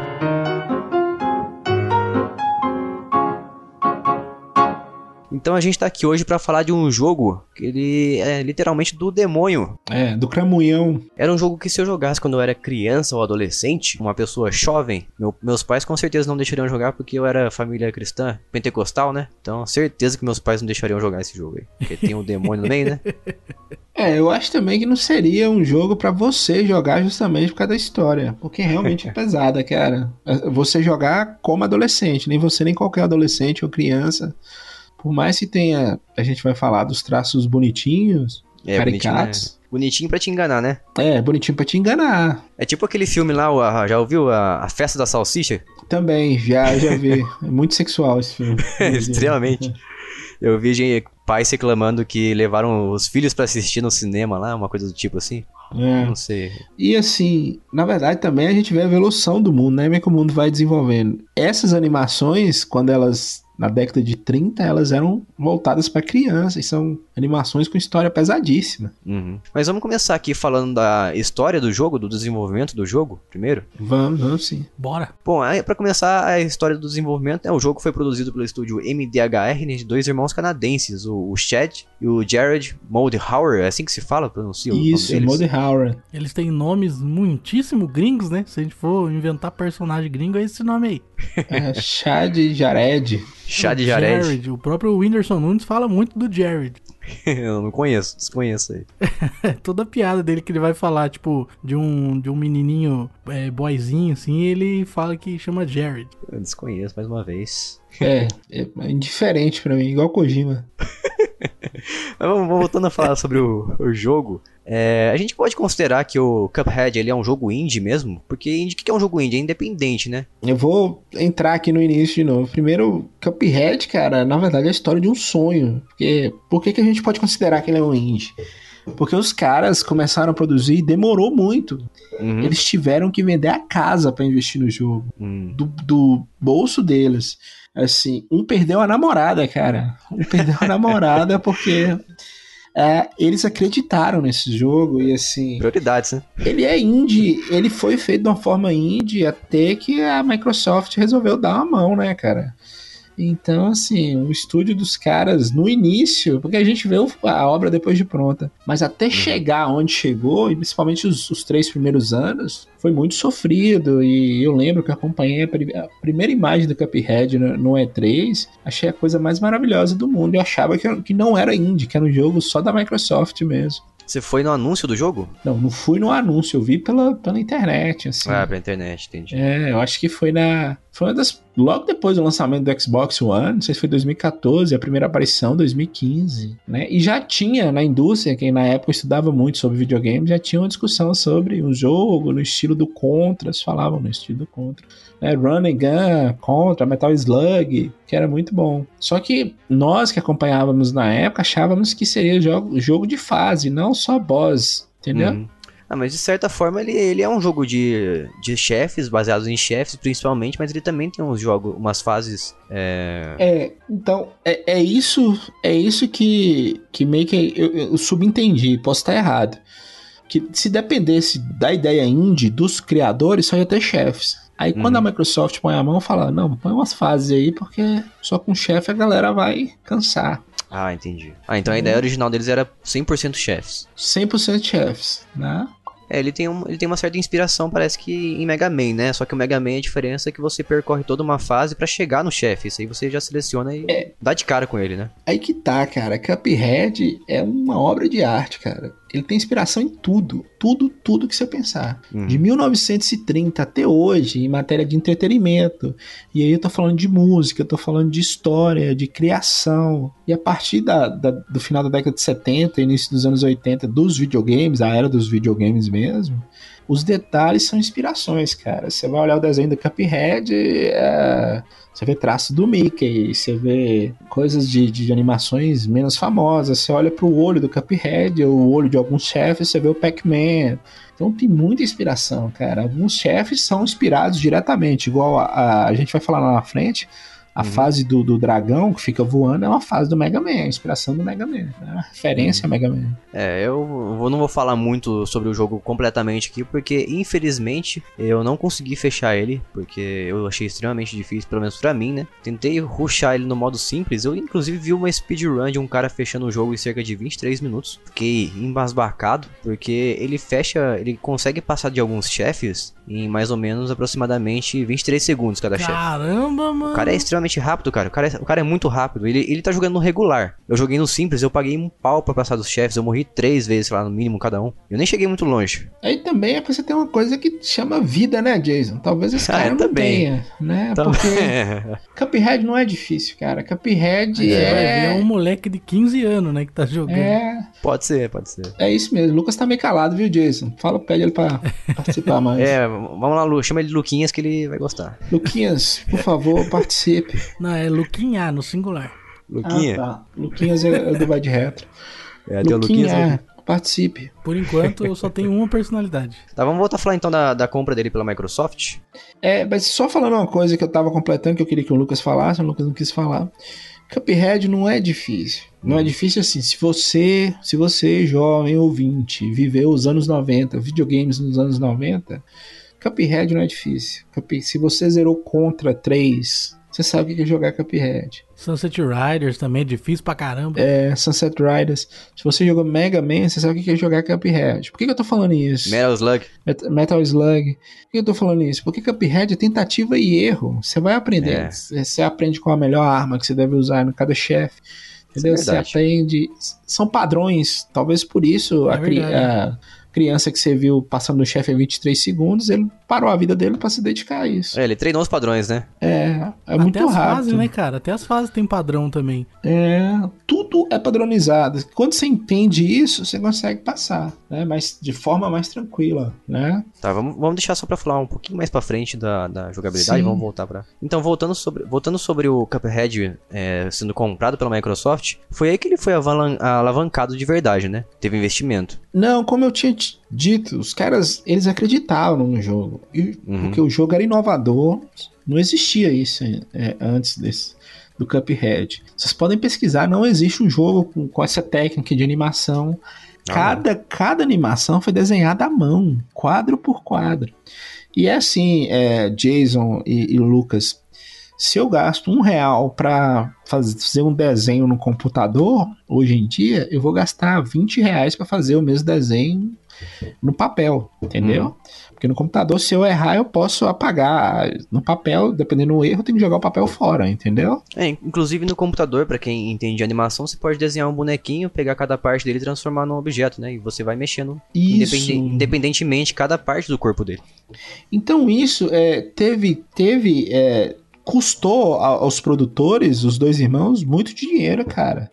Então a gente tá aqui hoje para falar de um jogo que ele é literalmente do demônio. É, do cramunhão. Era um jogo que se eu jogasse quando eu era criança ou adolescente, uma pessoa jovem, meu, meus pais com certeza não deixariam jogar porque eu era família cristã, pentecostal, né? Então certeza que meus pais não deixariam jogar esse jogo aí. Porque tem um demônio no meio, né? (laughs) É, eu acho também que não seria um jogo para você jogar justamente por causa da história, porque realmente é (laughs) pesada, cara. Você jogar como adolescente, nem você nem qualquer adolescente ou criança por mais que tenha, a gente vai falar dos traços bonitinhos, é, caricatos. Bonitinho, né? bonitinho pra te enganar, né? É, bonitinho pra te enganar. É tipo aquele filme lá, já ouviu a, a Festa da Salsicha? Também, já, já vi. (laughs) é muito sexual esse filme. (laughs) Extremamente. Eu vi gente, pais reclamando que levaram os filhos para assistir no cinema lá, uma coisa do tipo assim. É. Não sei. E assim, na verdade também a gente vê a evolução do mundo, né? Como é que o mundo vai desenvolvendo. Essas animações, quando elas na década de 30, elas eram voltadas para crianças, e são animações com história pesadíssima. Uhum. Mas vamos começar aqui falando da história do jogo, do desenvolvimento do jogo, primeiro. Vamos, vamos sim. Bora. Bom, aí, pra começar a história do desenvolvimento, é, o jogo foi produzido pelo estúdio MDHR, né, de dois irmãos canadenses, o, o Chad e o Jared Moldhauer, é assim que se fala, pronuncia o Isso, nome deles? Moldhauer. Eles têm nomes muitíssimo gringos, né? Se a gente for inventar personagem gringo, é esse nome aí. É, Chad e Jared. Chad O e Jared. Jared. O próprio Whindersson Nunes fala muito do Jared. (laughs) Eu não conheço, desconheço aí. É (laughs) toda a piada dele que ele vai falar, tipo, de um, de um menininho é, boyzinho, assim, ele fala que chama Jared. Eu desconheço mais uma vez. (laughs) É, é indiferente pra mim, igual Kojima. Mas vamos, vamos voltando a falar sobre o, o jogo. É, a gente pode considerar que o Cuphead ele é um jogo indie mesmo? Porque indie, o que é um jogo indie? É independente, né? Eu vou entrar aqui no início de novo. Primeiro, Cuphead, cara, na verdade é a história de um sonho. Porque, por que, que a gente pode considerar que ele é um indie? Porque os caras começaram a produzir e demorou muito. Uhum. Eles tiveram que vender a casa pra investir no jogo. Hum. Do, do bolso deles. Assim, um perdeu a namorada, cara. Um perdeu a (laughs) namorada porque é, eles acreditaram nesse jogo e assim. Prioridades, né? Ele é indie, ele foi feito de uma forma indie até que a Microsoft resolveu dar uma mão, né, cara? Então, assim, o estúdio dos caras no início, porque a gente vê a obra depois de pronta, mas até chegar onde chegou, e principalmente os, os três primeiros anos, foi muito sofrido. E eu lembro que eu acompanhei a, a primeira imagem do Cuphead no, no E3, achei a coisa mais maravilhosa do mundo. Eu achava que, que não era indie, que era um jogo só da Microsoft mesmo. Você foi no anúncio do jogo? Não, não fui no anúncio, eu vi pela, pela internet, assim. Ah, pra internet, entendi. É, eu acho que foi na. Foi uma das. Logo depois do lançamento do Xbox One, não sei se foi 2014, a primeira aparição, 2015, né? E já tinha na indústria, quem na época estudava muito sobre videogame, já tinha uma discussão sobre um jogo no estilo do Contra, falavam no estilo do Contra. Né? Run and Gun, Contra, Metal Slug, que era muito bom. Só que nós que acompanhávamos na época achávamos que seria jogo, jogo de fase, não só boss, entendeu? Uhum. Ah, mas de certa forma ele, ele é um jogo de, de chefes, baseados em chefes principalmente, mas ele também tem uns jogos, umas fases. É... É, então, é, é isso é isso que, que meio que eu, eu subentendi, posso estar errado. Que se dependesse da ideia indie dos criadores, só ia ter chefes. Aí quando Uhum. a Microsoft põe a mão, fala, não, põe umas fases aí, porque só com chefe a galera vai cansar. Ah, entendi. Ah, então a ideia original deles era 100% chefes. 100% chefes, né? É, ele tem, um, ele tem uma certa inspiração, parece que em Mega Man, né? Só que o Mega Man a diferença é que você percorre toda uma fase pra chegar no chefe. Isso aí você já seleciona e dá de cara com ele, né? Aí que tá, cara. Cuphead é uma obra de arte, cara. Ele tem inspiração em tudo. Tudo, tudo que você pensar. Uhum. De 1930 até hoje, em matéria de entretenimento. E aí eu tô falando de música, eu tô falando de história, de criação. E a partir da, da- do final da década de 70, início dos anos 80, dos videogames, a era dos videogames mesmo, os detalhes são inspirações, cara. Você vai olhar o desenho do Cuphead, é, você vê traço do Mickey, você vê coisas de, de animações menos famosas, você olha pro olho do Cuphead, ou o olho de alguns chefes, você vê o Pac-Man. Então tem muita inspiração, cara. Alguns chefes são inspirados diretamente, igual a, a, a gente vai falar lá na frente. A Uhum. fase do, do dragão que fica voando é uma fase do Mega Man, a inspiração do Mega Man, é uma referência ao Mega Man. É, eu vou- não vou falar muito sobre o jogo completamente aqui, porque infelizmente eu não consegui fechar ele, porque eu achei extremamente difícil, pelo menos pra mim, né? Tentei rushar ele no modo simples, eu inclusive vi uma speedrun de um cara fechando o jogo em cerca de 23 minutos. Fiquei embasbacado, porque ele fecha, ele consegue passar de alguns chefes em mais ou menos aproximadamente 23 segundos cada chefe. Caramba, mano. O cara é extremamente rápido, cara. O cara é, o cara é muito rápido. Ele, ele tá jogando no regular. Eu joguei no simples, eu paguei um pau pra passar dos chefes. Eu morri três vezes, sei lá, no mínimo cada um. Eu nem cheguei muito longe. Aí também é pra você ter uma coisa que chama vida, né, Jason? Talvez esse (laughs) Ah, cara não também. tenha, né? Porque (laughs) Cuphead não é difícil, cara. Cuphead é é... um moleque de 15 anos, né, que tá jogando. É, pode ser, pode ser. é isso mesmo. O Lucas tá meio calado, viu, Jason? Fala, pede ele pra (laughs) participar mais. É, vamos lá, Lu. Chama ele de Luquinhas que ele vai gostar. Luquinhas, por favor, participe. Não, é Luquinha, no singular. Luquinha? Ah, tá. Luquinhas é, é do (laughs) Vai de Retro. É, Luquinha, Luquinhas. participe. Por enquanto, eu só tenho uma personalidade. Tá, vamos voltar a falar então da, da compra dele pela Microsoft. É, mas só falando uma coisa que eu tava completando, que eu queria que o Lucas falasse, o Lucas não quis falar. Cuphead não é difícil. Não é difícil assim. Se você, se você, jovem ouvinte, viveu os anos 90, videogames nos anos 90, Cuphead não é difícil. Cup- Se você zerou contra 3, você sabe o que é jogar Cuphead. Sunset Riders também é difícil pra caramba. É, Sunset Riders. Se você jogou Mega Man, você sabe o que é jogar Cuphead. Por que, que eu tô falando isso? Metal Slug. Met- Metal Slug. Por que eu tô falando isso? Porque Cuphead é tentativa e erro. Você vai aprender. É. Você aprende qual a melhor arma que você deve usar em cada chefe. Entendeu? É Você aprende. São padrões. Talvez por isso É a, cri- a criança que você viu passando no chefe em 23 segundos, ele parou a vida dele pra se dedicar a isso. É, ele treinou os padrões, né? É, é Até muito as rápido. fases, né, cara? Até as fases tem padrão também. É, tudo é padronizado. Quando você entende isso, você consegue passar, né? Mas de forma mais tranquila, né? Tá, vamos, vamos deixar só pra falar um pouquinho mais pra frente da, da jogabilidade, Sim. vamos voltar pra... Então, voltando sobre, voltando sobre o Cuphead é, sendo comprado pela Microsoft, foi aí que ele foi avalan- alavancado de verdade, né? Teve investimento. Não, como eu tinha dito, os caras, eles acreditavam no jogo. E- Uhum. Porque o jogo era inovador, não existia isso é, antes desse, do Cuphead. Vocês podem pesquisar, não existe um jogo com, com essa técnica de animação. Ah, Cada, cada animação foi desenhada à mão, quadro por quadro. E é assim, é, Jason e, e Lucas, se eu gasto um real para fazer um desenho no computador, hoje em dia, eu vou gastar 20 reais para fazer o mesmo desenho no papel, entendeu? Porque no computador, se eu errar, eu posso apagar. No papel, dependendo do erro, eu tenho que jogar o papel fora, entendeu? É, inclusive no computador, pra quem entende de animação, você pode desenhar um bonequinho, pegar cada parte dele e transformar num objeto, né? E você vai mexendo Isso. independen- independentemente cada parte do corpo dele. Então isso é, teve, teve é, custou aos produtores, os dois irmãos, muito dinheiro, cara.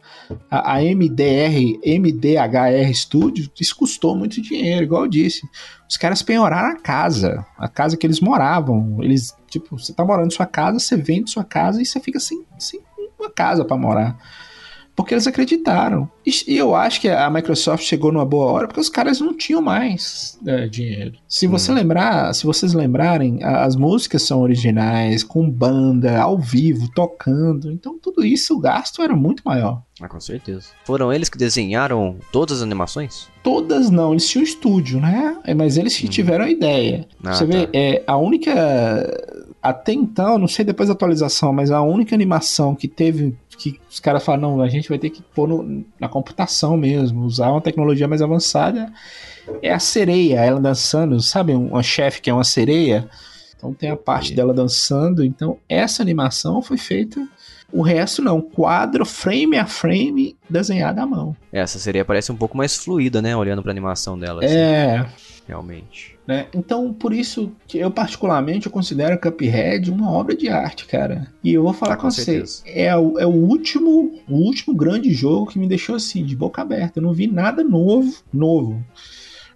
A, a MDR, MDHR Studios, isso custou muito dinheiro, igual eu disse. Os caras penhoraram a casa, a casa que eles moravam. Eles, tipo, você tá morando em sua casa, você vende sua casa e você fica sem, sem uma casa pra morar. Porque eles acreditaram. E, eu acho que a Microsoft chegou numa boa hora porque os caras não tinham mais é, dinheiro. Se você lembrar, se vocês lembrarem, as músicas são originais, com banda, ao vivo, tocando. Então tudo isso, o gasto era muito maior. Ah, com certeza. Foram eles que desenharam todas as animações? Todas não, eles tinham estúdio, né? É, Mas eles que tiveram a ideia. Ah, Você vê, tá. é, a única. Até então, não sei depois da atualização, mas a única animação que teve. Que os caras falaram, não, a gente vai ter que pôr no- na computação mesmo, usar uma tecnologia mais avançada. É a sereia, ela dançando, sabe? Uma chefe que é uma sereia. Então tem a parte dela dançando. Então essa animação foi feita. O resto não, quadro, frame a frame, desenhado à mão. Essa seria parece um pouco mais fluida, né? Olhando pra animação dela, assim, É, realmente. né? Então, por isso que eu particularmente eu considero Cuphead uma obra de arte, cara. E eu vou falar Ah, com, com você, certeza. é o, é o último, o último grande jogo que me deixou assim de boca aberta. Eu não vi nada novo, novo.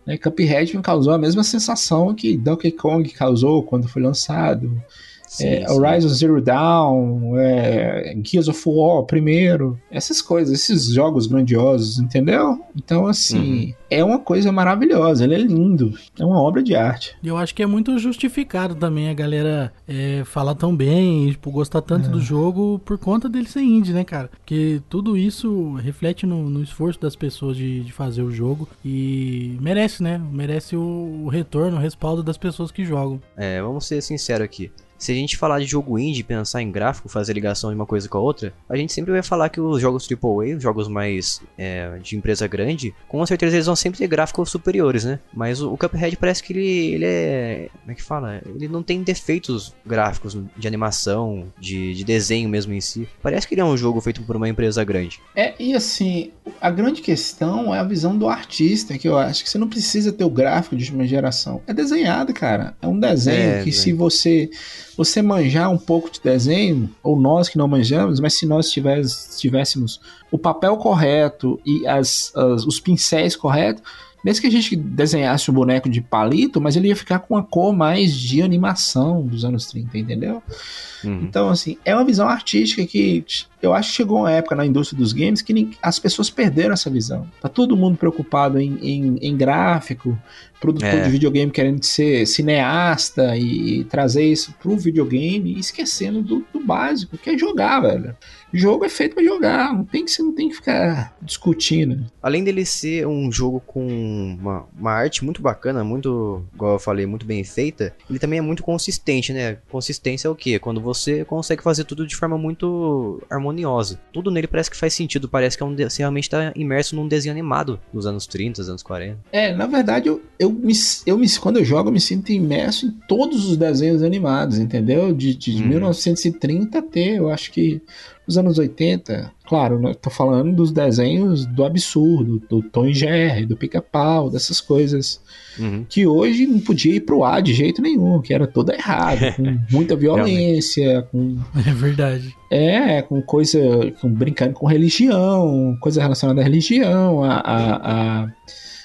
Né? Cuphead me causou a mesma sensação que Donkey Kong causou quando foi lançado. Sim, É, sim. Horizon Zero Dawn, é, Gears of War primeiro, essas coisas, esses jogos grandiosos, entendeu? Então, assim, é uma coisa maravilhosa, ele é lindo, é uma obra de arte. E eu acho que é muito justificado também a galera é, falar tão bem, tipo, gostar tanto do jogo por conta dele ser indie, né, cara? Porque tudo isso reflete no, no esforço das pessoas de, de fazer o jogo e merece, né? Merece o, o retorno, o respaldo das pessoas que jogam. É, vamos ser sinceros aqui. Se a gente falar de jogo indie, pensar em gráfico, fazer ligação de uma coisa com a outra, a gente sempre vai falar que os jogos AAA, os jogos mais é, de empresa grande, com certeza eles vão sempre ter gráficos superiores, né? Mas o, o Cuphead parece que ele, ele é. Como é que fala? Ele não tem defeitos gráficos de animação, de, de desenho mesmo em si. Parece que ele é um jogo feito por uma empresa grande. É, e assim, a grande questão é a visão do artista, que eu acho que você não precisa ter o gráfico de uma geração. É desenhado, cara. É um desenho É, que se você você manjar um pouco de desenho, ou nós que não manjamos, mas se nós tivés- tivéssemos o papel correto e as, as- os pincéis corretos, mesmo que a gente desenhasse um boneco de palito, mas ele ia ficar com uma cor mais de animação dos anos 30, entendeu? Uhum. Então, assim, é uma visão artística que eu acho que chegou uma época na indústria dos games que as pessoas perderam essa visão. Tá todo mundo preocupado em, em, em gráfico, produtor é. de videogame querendo ser cineasta e, e trazer isso pro videogame e esquecendo do, do, básico, que é jogar, velho. Jogo é feito para jogar, não tem que você não tem que ficar discutindo. Além dele ser um jogo com uma, uma arte muito bacana, muito, igual eu falei, muito bem feita, ele também é muito consistente, né? Consistência é o quê? Quando você consegue fazer tudo de forma muito harmoniosa. Tudo nele parece que faz sentido, parece que é um, você realmente tá imerso num desenho animado dos anos 30, dos anos 40. É, na verdade, eu, eu, me, eu me, quando eu jogo, eu me sinto imerso em todos os desenhos animados, entendeu? De, de hum. 1930 até, eu acho que nos anos 80, claro, né, tô falando dos desenhos do absurdo, do Tom e Jerry, do Pica-Pau, dessas coisas uhum. que hoje não podia ir pro ar de jeito nenhum, que era toda errado, (laughs) com muita violência, com... É verdade. É, com coisa, com, brincando com religião, coisa relacionada à religião, a, a, a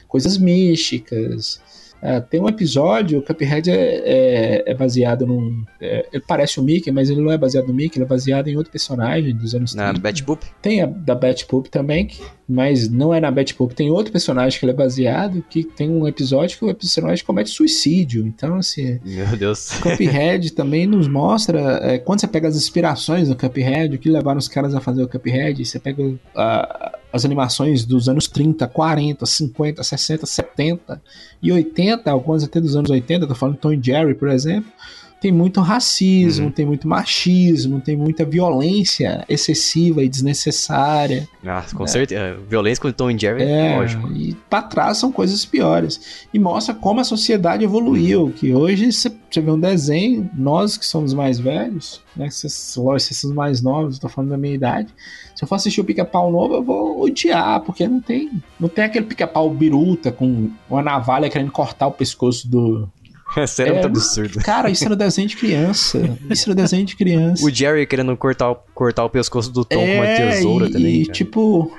coisas místicas, Uh, tem um episódio, o Cuphead é, é, é baseado num. É, ele parece o Mickey, mas ele não é baseado no Mickey, ele é baseado em outro personagem dos anos Na 30. Betty Boop? Tem a da Betty Boop também, mas não é na Betty Boop. Tem outro personagem que ele é baseado, que tem um episódio que o personagem comete suicídio. Então, assim. Meu Deus. Cuphead também nos mostra. É, quando você pega as inspirações do Cuphead, o que levaram os caras a fazer o Cuphead, você pega. Uh, as animações dos anos 30, 40, 50, 60, 70 e 80, algumas até dos anos 80, tô falando Tom e Jerry, por exemplo, tem muito racismo, uhum. tem muito machismo, tem muita violência excessiva e desnecessária. Ah, com né? certeza. Violência com Tom e Jerry, é, lógico. E pra trás são coisas piores. E mostra como a sociedade evoluiu, que hoje você vê um desenho, nós que somos mais velhos, né, vocês, lógico, vocês mais novos, tô falando da minha idade, se eu for assistir o pica-pau novo, eu vou odiar, porque não tem. Não tem aquele pica-pau biruta com uma navalha querendo cortar o pescoço do. (laughs) Essa era é, muito absurdo. Cara, isso era desenho de criança. Isso era desenho de criança. O Jerry querendo cortar, cortar o pescoço do Tom é, com uma é, tesoura e, também. E cara. tipo.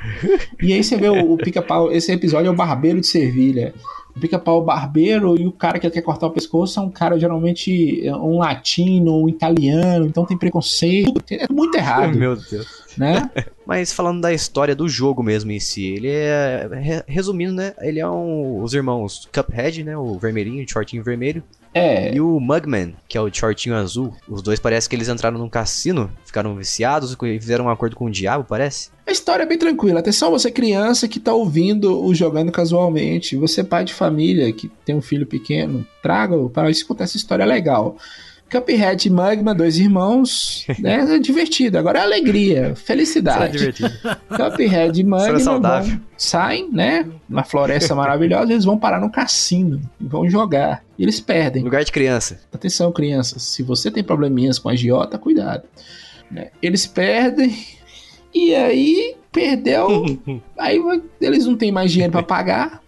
E aí você vê o, o pica-pau. Esse episódio é o barbeiro de Servilha o pica-pau barbeiro e o cara que quer cortar o pescoço é um cara geralmente um latino, um italiano, então tem preconceito. É muito errado. (laughs) Meu Deus. Né? (laughs) Mas falando da história do jogo mesmo em si, ele é. Resumindo, né? Ele é um. Os irmãos Cuphead, né? O vermelhinho, o shortinho vermelho. É. E o Mugman, que é o shortinho azul. Os dois parece que eles entraram num cassino, ficaram viciados e fizeram um acordo com o diabo, parece. A história é bem tranquila. Atenção, você criança que tá ouvindo o jogando casualmente. Você pai de família que tem um filho pequeno, traga-o para escutar essa história legal. Cuphead e Magma, dois irmãos, (laughs) né? É divertido. Agora é alegria, felicidade. Cuphead e Magma vão, saem, né? Na floresta maravilhosa, eles vão parar no cassino e vão jogar. E eles perdem. Lugar de criança. Atenção, crianças. Se você tem probleminhas com a agiota, cuidado. Né? Eles perdem. E aí, perdeu. (laughs) aí eles não têm mais dinheiro para pagar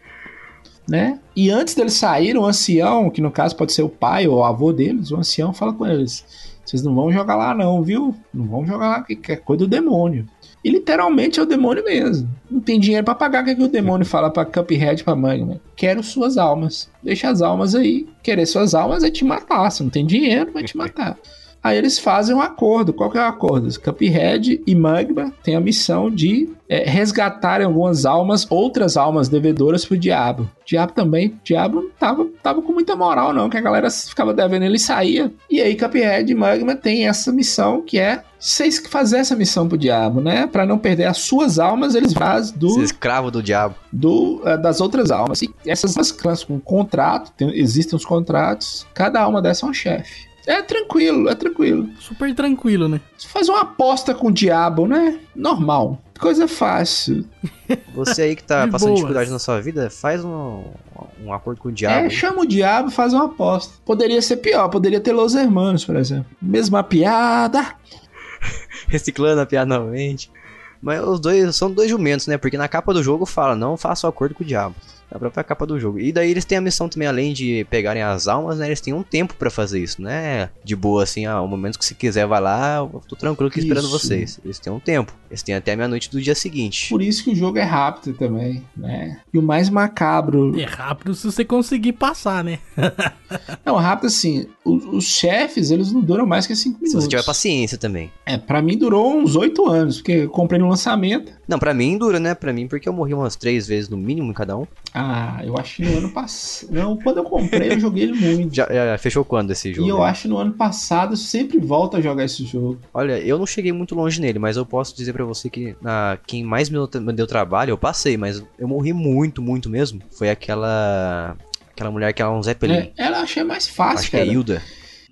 né? E antes deles saírem, o ancião, que no caso pode ser o pai ou o avô deles, o ancião fala com eles: vocês não vão jogar lá, não, viu? Não vão jogar lá, que é coisa do demônio. E literalmente é o demônio mesmo. Não tem dinheiro para pagar. O que, é que o demônio fala pra Cuphead pra Magma? Quero suas almas. Deixa as almas aí. Querer suas almas é te matar. Se não tem dinheiro, vai te matar. Aí eles fazem um acordo. Qual que é o acordo? Cuphead e Magma têm a missão de é, resgatarem algumas almas, outras almas devedoras pro diabo. O diabo também, o diabo não tava, tava com muita moral, não, que a galera ficava devendo, ele saía. E aí Cuphead e Magma tem essa missão que é vocês fazer essa missão pro diabo, né? Para não perder as suas almas, eles vazam do. Escravo do diabo. Do, uh, das outras almas. E essas clãs com contrato, tem, existem os contratos, cada alma dessa é um chefe. É tranquilo, é tranquilo. Super tranquilo, né? Você faz uma aposta com o diabo, né? Normal. Coisa fácil. Você aí que tá (laughs) passando boas. dificuldade na sua vida, faz um, um acordo com o diabo. É, chama o diabo faz uma aposta. Poderia ser pior, poderia ter Los Hermanos, por exemplo. Mesma piada. (laughs) Reciclando a piada novamente. Mas os dois são dois jumentos, né? Porque na capa do jogo fala, não faça o acordo com o diabo. A própria capa do jogo. E daí eles têm a missão também, além de pegarem as almas, né? Eles têm um tempo pra fazer isso, né? De boa, assim, ah, o momento que você quiser vai lá, eu tô tranquilo aqui esperando Isso. vocês. Eles têm um tempo. Eles têm até meia-noite do dia seguinte. Por isso que o jogo é rápido também, né? E o mais macabro. É rápido se você conseguir passar, né? (laughs) Não, rápido assim, os, os chefes, eles não duram mais que 5 Se minutos. você tiver paciência também. É, pra mim durou uns 8 anos, porque eu comprei no lançamento. Não, pra mim dura, né? Pra mim, porque eu morri umas três vezes no mínimo em cada um. Ah, eu acho que no ano passado. Não, quando eu comprei, eu joguei ele muito. Já, já fechou quando esse jogo? E eu acho que no ano passado eu sempre volto a jogar esse jogo. Olha, eu não cheguei muito longe nele, mas eu posso dizer pra você que na, quem mais me deu, trabalho, eu passei, mas eu morri muito, muito mesmo. Foi aquela. Aquela mulher que era um Zeppelin. É, ela achei mais fácil, Acho que cara. é Hilda.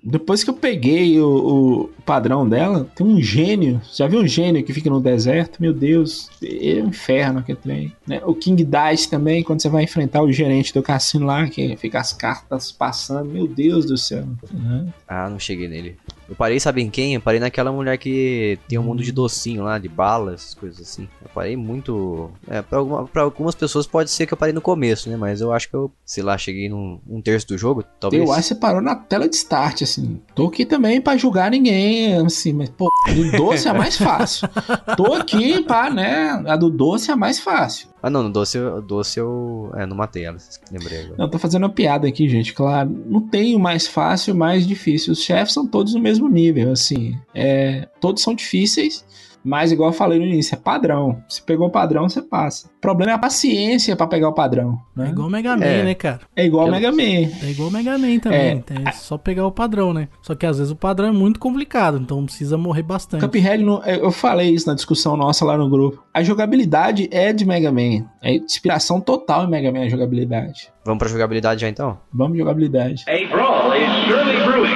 Depois que eu peguei o, o padrão dela, tem um gênio. Já viu um gênio que fica no deserto? Meu Deus, é um inferno aquele trem. né? O King Dice também, quando você vai enfrentar o gerente do cassino lá, que fica as cartas passando. Meu Deus do céu. Uhum. Ah, não cheguei nele. Eu parei, sabe em quem? Eu parei naquela mulher que tem um mundo de docinho lá, de balas, coisas assim. Eu parei muito. É, pra, alguma- pra algumas pessoas pode ser que eu parei no começo, né? Mas eu acho que eu, sei lá, cheguei num um terço do jogo, talvez. Eu acho que você parou na tela de start, assim. Tô aqui também pra julgar ninguém, assim, mas, pô, do doce é a mais fácil. (laughs) Tô aqui pra, né, a do doce é a mais fácil. Ah, não, no doce, doce eu. É, não matei ela, lembrei agora. Não, tô fazendo uma piada aqui, gente, claro. Não tem o mais fácil e o mais difícil. Os chefes são todos no mesmo nível, assim. É, todos são difíceis, mas igual eu falei no início, é padrão. Se pegou o padrão, você passa. O problema é a paciência pra pegar o padrão. É Né? igual o Mega Man, É. né, cara? É igual o Eu- Mega Man. É igual o Mega Man também. É, só pegar o padrão, né? Só que às vezes o padrão é muito complicado, então precisa morrer bastante. Cuphead, não- eu falei isso na discussão nossa lá no grupo. A jogabilidade é de Mega Man. É inspiração total em Mega Man a jogabilidade. Vamos pra jogabilidade já então? Vamos de jogabilidade. A brawl is surely brewing.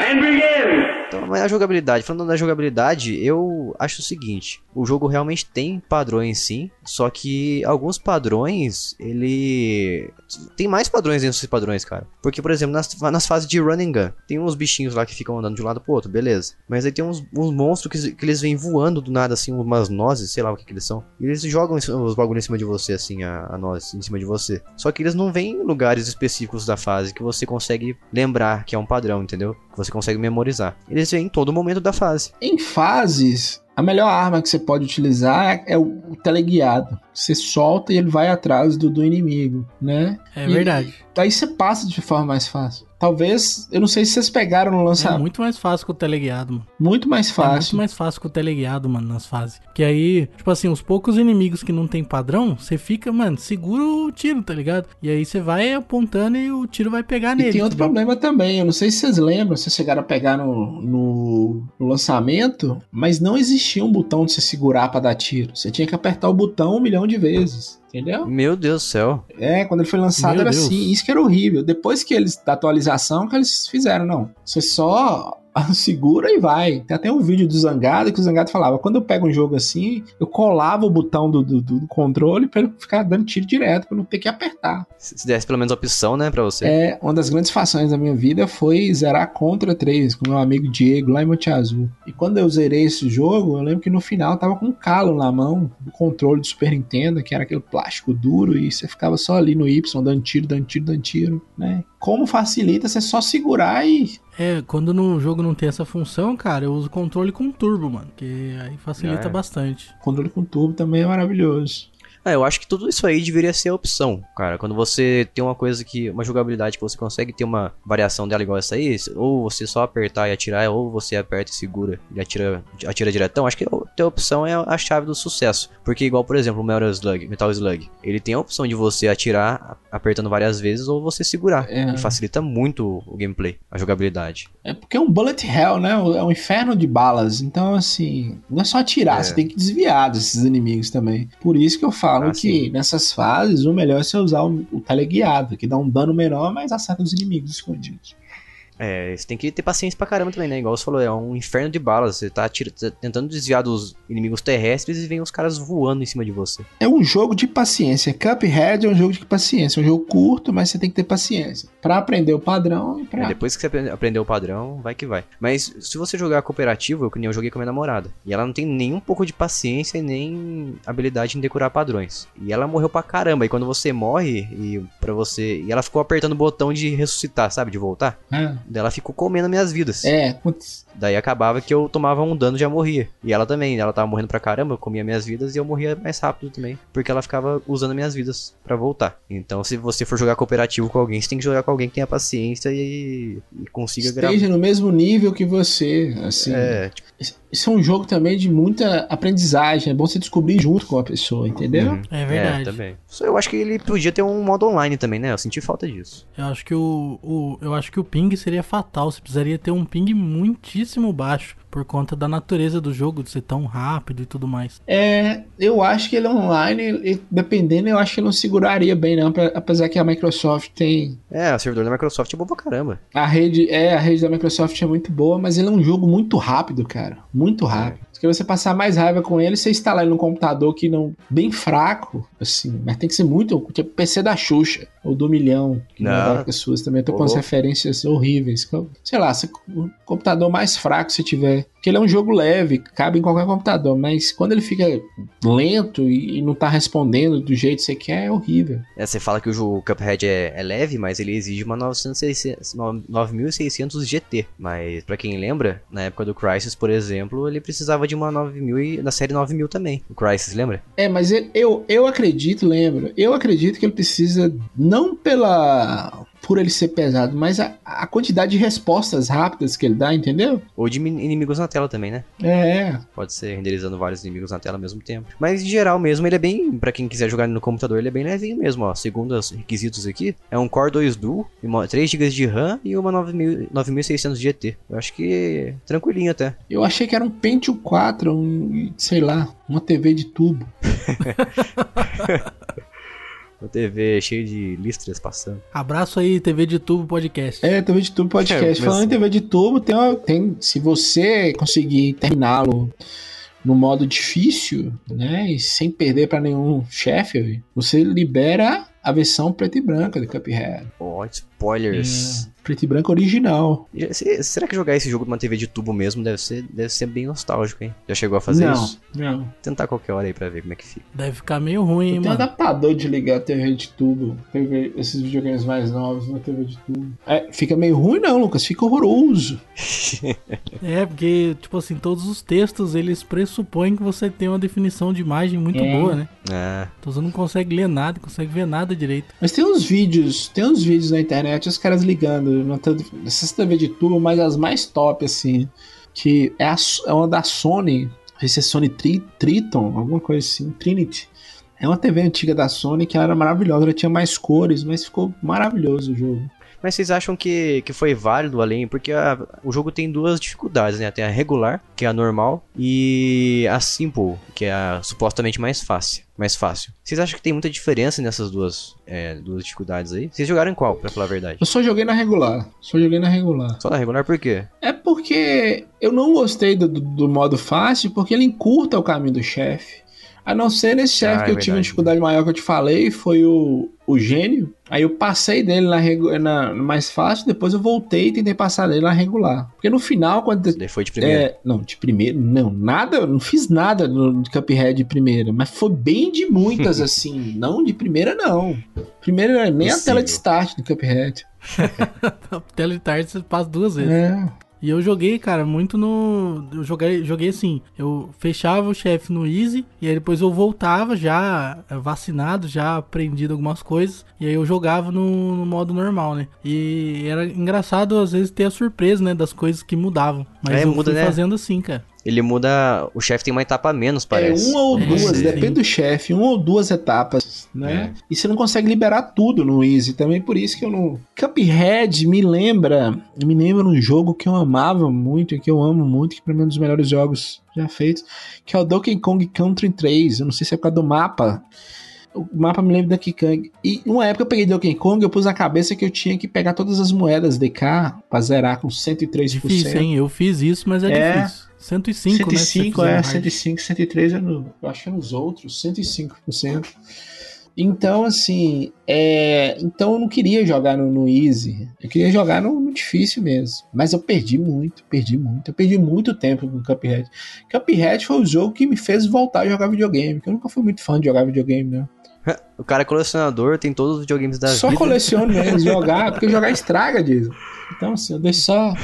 And begin! Então, mas a jogabilidade, falando da jogabilidade, eu acho o seguinte: o jogo realmente tem padrões sim, só que alguns padrões, ele. Tem mais padrões dentro desses padrões, cara. Porque, por exemplo, nas, nas fases de run and gun, tem uns bichinhos lá que ficam andando de um lado pro outro, beleza. Mas aí tem uns, uns monstros que, que eles vêm voando do nada, assim, umas nozes, sei lá o que, que eles são. E eles jogam os bagulhos em cima de você, assim, a, a noz em cima de você. Só que eles não vêm em lugares específicos da fase que você consegue lembrar que é um padrão, entendeu? Que você consegue memorizar. Eles em todo momento da fase. Em fases, a melhor arma que você pode utilizar é o o teleguiado. Você solta e ele vai atrás do, do inimigo, né? É E- verdade. Daí você passa de forma mais fácil. Talvez, eu não sei se vocês pegaram no É lançamento. muito mais fácil que o teleguiado, mano. muito mais É muito fácil. mais fácil que o teleguiado, mano, nas fases. Que aí, tipo assim, os poucos inimigos que não tem padrão, você fica, mano, segura o tiro, tá ligado? E aí você vai apontando e o tiro vai pegar E nele. tem outro entendeu? problema também, eu não sei se vocês lembram, se vocês chegaram a pegar no, no, no lançamento, mas não existia um botão de você segurar pra dar tiro. Você tinha que apertar o botão um milhão de vezes, entendeu? Meu Deus do céu. É, quando ele foi lançado Meu era Deus. assim, isso que era horrível. Depois que eles, da atualização, que eles fizeram, não. Você só (laughs) segura e vai. Tem até um vídeo do Zangado que o Zangado falava: quando eu pego um jogo assim, eu colava o botão do, do, do controle pra ele ficar dando tiro direto, pra não ter que apertar. Se se desse pelo menos a opção, né, pra você. É, uma das grandes fações da minha vida foi zerar Contra 3 com meu amigo Diego lá em Monte Azul. E quando eu zerei esse jogo, eu lembro que no final eu tava com um calo na mão do controle do Super Nintendo, que era aquele plástico duro, e você ficava só ali no Y, dando tiro, dando tiro, dando tiro, né? Como facilita você só segurar e. É, quando no jogo não tem essa função, cara, eu uso controle com turbo, mano. Que aí facilita é. bastante. Controle com tubo também é maravilhoso. Ah, eu acho que tudo isso aí deveria ser a opção, cara. Quando você tem uma coisa que. Uma jogabilidade que você consegue ter uma variação dela igual essa aí, ou você só apertar e atirar, ou você aperta e segura e atira, atira diretão. Acho que a ter opção é a chave do sucesso. Porque, igual, por exemplo, o Metal Slug, Metal Slug, ele tem a opção de você atirar apertando várias vezes ou você segurar. É. E facilita muito o gameplay, a jogabilidade. É porque é um bullet hell, né? É um inferno de balas. Então, assim, não é só atirar, É. você tem que desviar desses inimigos também. Por isso que eu falo Ah, que nessas fases o melhor é você usar o, o teleguiado, que dá um dano menor, mas acerta os inimigos escondidos. É, você tem que ter paciência pra caramba também, né? Igual você falou, é um inferno de balas. Você tá, tá tentando desviar dos inimigos terrestres e vem os caras voando em cima de você. É um jogo de paciência. Cuphead é um jogo de paciência. É um jogo curto, mas você tem que ter paciência. Pra aprender o padrão e É, pra. depois que você aprende- aprender o padrão, vai que vai. Mas se você jogar cooperativo, eu que nem eu joguei com a minha namorada. E ela não tem nem um pouco de paciência e nem habilidade em decorar padrões. E ela morreu pra caramba. E quando você morre, e para você. E ela ficou apertando o botão de ressuscitar, sabe? De voltar. Daí ela ficou comendo minhas vidas. É, putz. Daí acabava que eu tomava um dano e já morria. E ela também, ela tava morrendo pra caramba, eu comia minhas vidas e eu morria mais rápido também. Porque ela ficava usando minhas vidas pra voltar. Então, se você for jogar cooperativo com alguém, você tem que jogar com alguém que tenha paciência e, e consiga gravar. esteja no mesmo nível que você. Assim. É, tipo, Isso é um jogo também de muita aprendizagem. É bom você descobrir junto com a pessoa, entendeu? uhum. É verdade. também. Só eu acho que ele podia ter um modo online também, né? Eu senti falta disso. Eu acho que o, o- eu acho que o ping seria fatal. Você precisaria ter um ping muitíssimo baixo por conta da natureza do jogo de ser tão rápido e tudo mais. É, eu acho que ele online, ele- dependendo, eu acho que ele não seguraria bem, não. pra- Apesar que a Microsoft tem. É, o servidor da Microsoft é bom pra caramba. A rede, é, a rede da Microsoft é muito boa, mas ele é um jogo muito rápido, cara. Muito rápido. Se você passar mais raiva com ele, você instalar ele num computador que não. bem fraco, assim. Mas tem que ser muito. Tipo PC da Xuxa, ou do milhão, que dá pessoas também. Tô com umas referências horríveis. Sei lá, se o computador mais fraco você tiver. Porque ele é um jogo leve, cabe em qualquer computador, mas quando ele fica lento e, e não tá respondendo do jeito que você quer, é horrível. É, você fala que o jogo Cuphead é, é leve, mas ele exige uma 900, 9600 GT. Mas pra quem lembra, na época do Crysis, por exemplo, ele precisava de uma 9000 e da série 9000 também. O Crysis, lembra? É, mas ele- eu, eu acredito, lembro, eu acredito que ele precisa, não pela. por ele ser pesado, mas a, a quantidade de respostas rápidas que ele dá, entendeu? Ou de inimigos na tela também, né? É, Pode ser renderizando vários inimigos na tela ao mesmo tempo. Mas em geral mesmo, ele é bem. Pra quem quiser jogar no computador, ele é bem levinho mesmo, ó. Segundo os requisitos aqui, é um Core 2 Duo, e uma- 3 GB de RAM e uma 9000 9600 GT. Eu acho que tranquilinho até. eu achei que era um Pentium 4, um, sei lá, uma TV de tubo. (laughs) Uma TV cheia de listras passando. Abraço aí, TV de Tubo Podcast. É, TV de tubo É, podcast. mas- Falando em TV de tubo, tem, uma- tem se você conseguir terminá-lo no modo difícil, né, e sem perder pra nenhum chefe, você libera a versão preto e branca do Cuphead. Ó, spoilers. É, preto e branco original. Será que jogar esse jogo numa TV de tubo mesmo deve ser, deve ser bem nostálgico, hein? Já chegou a fazer não, isso? não. Tentar qualquer hora aí pra ver como é que fica. Deve ficar meio ruim, hein, Tem mano. adaptador de ligar a TV de tubo. TV, esses videogames mais novos na TV de tubo. É, fica meio ruim não, Lucas. Fica horroroso. (laughs) É, porque, tipo assim, todos os textos, eles pressupõem que você tem uma definição de imagem muito É. boa, né? Ah, Então você não consegue ler nada, não consegue ver nada direito. Mas tem uns vídeos, tem uns vídeos na internet, os caras ligando na te- nessas TV de tubo, mas as mais top, assim, que é, a, é uma da Sony, não sei se é Sony Tri, Triton, alguma coisa assim, Trinity. É uma TV antiga da Sony que era maravilhosa, ela tinha mais cores, mas ficou maravilhoso o jogo. Mas vocês acham que, que foi válido além? Porque a- o jogo tem duas dificuldades, né? Tem a regular, que é a normal, e a simple, que é a supostamente mais fácil. Mais fácil. Vocês acham que tem muita diferença nessas duas, é, duas dificuldades aí? Vocês jogaram em qual, pra falar a verdade? Eu só joguei na regular, só joguei na regular. Só na regular por quê? É porque eu não gostei do, do- do modo fácil, porque ele encurta o caminho do chefe. A não ser nesse chefe Ah, que é eu tive uma verdade. dificuldade maior que eu te falei, foi o, o gênio. Aí eu passei dele na, regu- na no mais fácil, depois eu voltei e tentei passar dele na regular. Porque no final, quando. Foi de primeira. É, não, de primeiro, não, nada, eu não fiz nada no de Cuphead de primeira, mas foi bem de muitas, (laughs) assim, não de primeira, não. Primeira era nem a Possível. (laughs) tela de start do Cuphead. A tela de tarde você passa duas vezes. É. E eu joguei, cara, muito no. Eu joguei, joguei assim. Eu fechava o chefe no Easy. E aí depois eu voltava já eh, vacinado, já aprendido algumas coisas. E aí eu jogava no, no modo normal, né? E era engraçado às vezes ter a surpresa, né? Das coisas que mudavam. Mas É, eu muda, fui né? fazendo assim, cara. Ele muda. O chefe tem uma etapa a menos, parece. É uma ou É, duas, sim. depende do chefe, uma ou duas etapas, né? E você não consegue liberar tudo no Easy, também por isso que eu não. Cuphead me lembra, me lembra um jogo que eu amava muito, que eu amo muito, que pra mim é um dos melhores jogos já feitos, que é o Donkey Kong Country 3. Eu não sei se é por causa do mapa. O mapa me lembra Donkey Kong. E uma época eu peguei Donkey Kong, eu pus na cabeça que eu tinha que pegar todas as moedas DK pra zerar com 103%. Difícil, hein? Eu fiz isso, mas é, É. difícil. 105, né? se você 105, fizer é, hard. 105, 103 é no, eu acho que é nos outros, 105%. Então, assim, é, então eu não queria jogar no, no easy, eu queria jogar no, no difícil mesmo. Mas eu perdi muito, perdi muito, eu perdi muito tempo com Cuphead. Cuphead foi o jogo que me fez voltar a jogar videogame, porque eu nunca fui muito fã de jogar videogame, né? (laughs) O cara é colecionador, tem todos os videogames da Só vida. coleciono mesmo, jogar, porque jogar estraga disso. Então, assim, eu deixo só.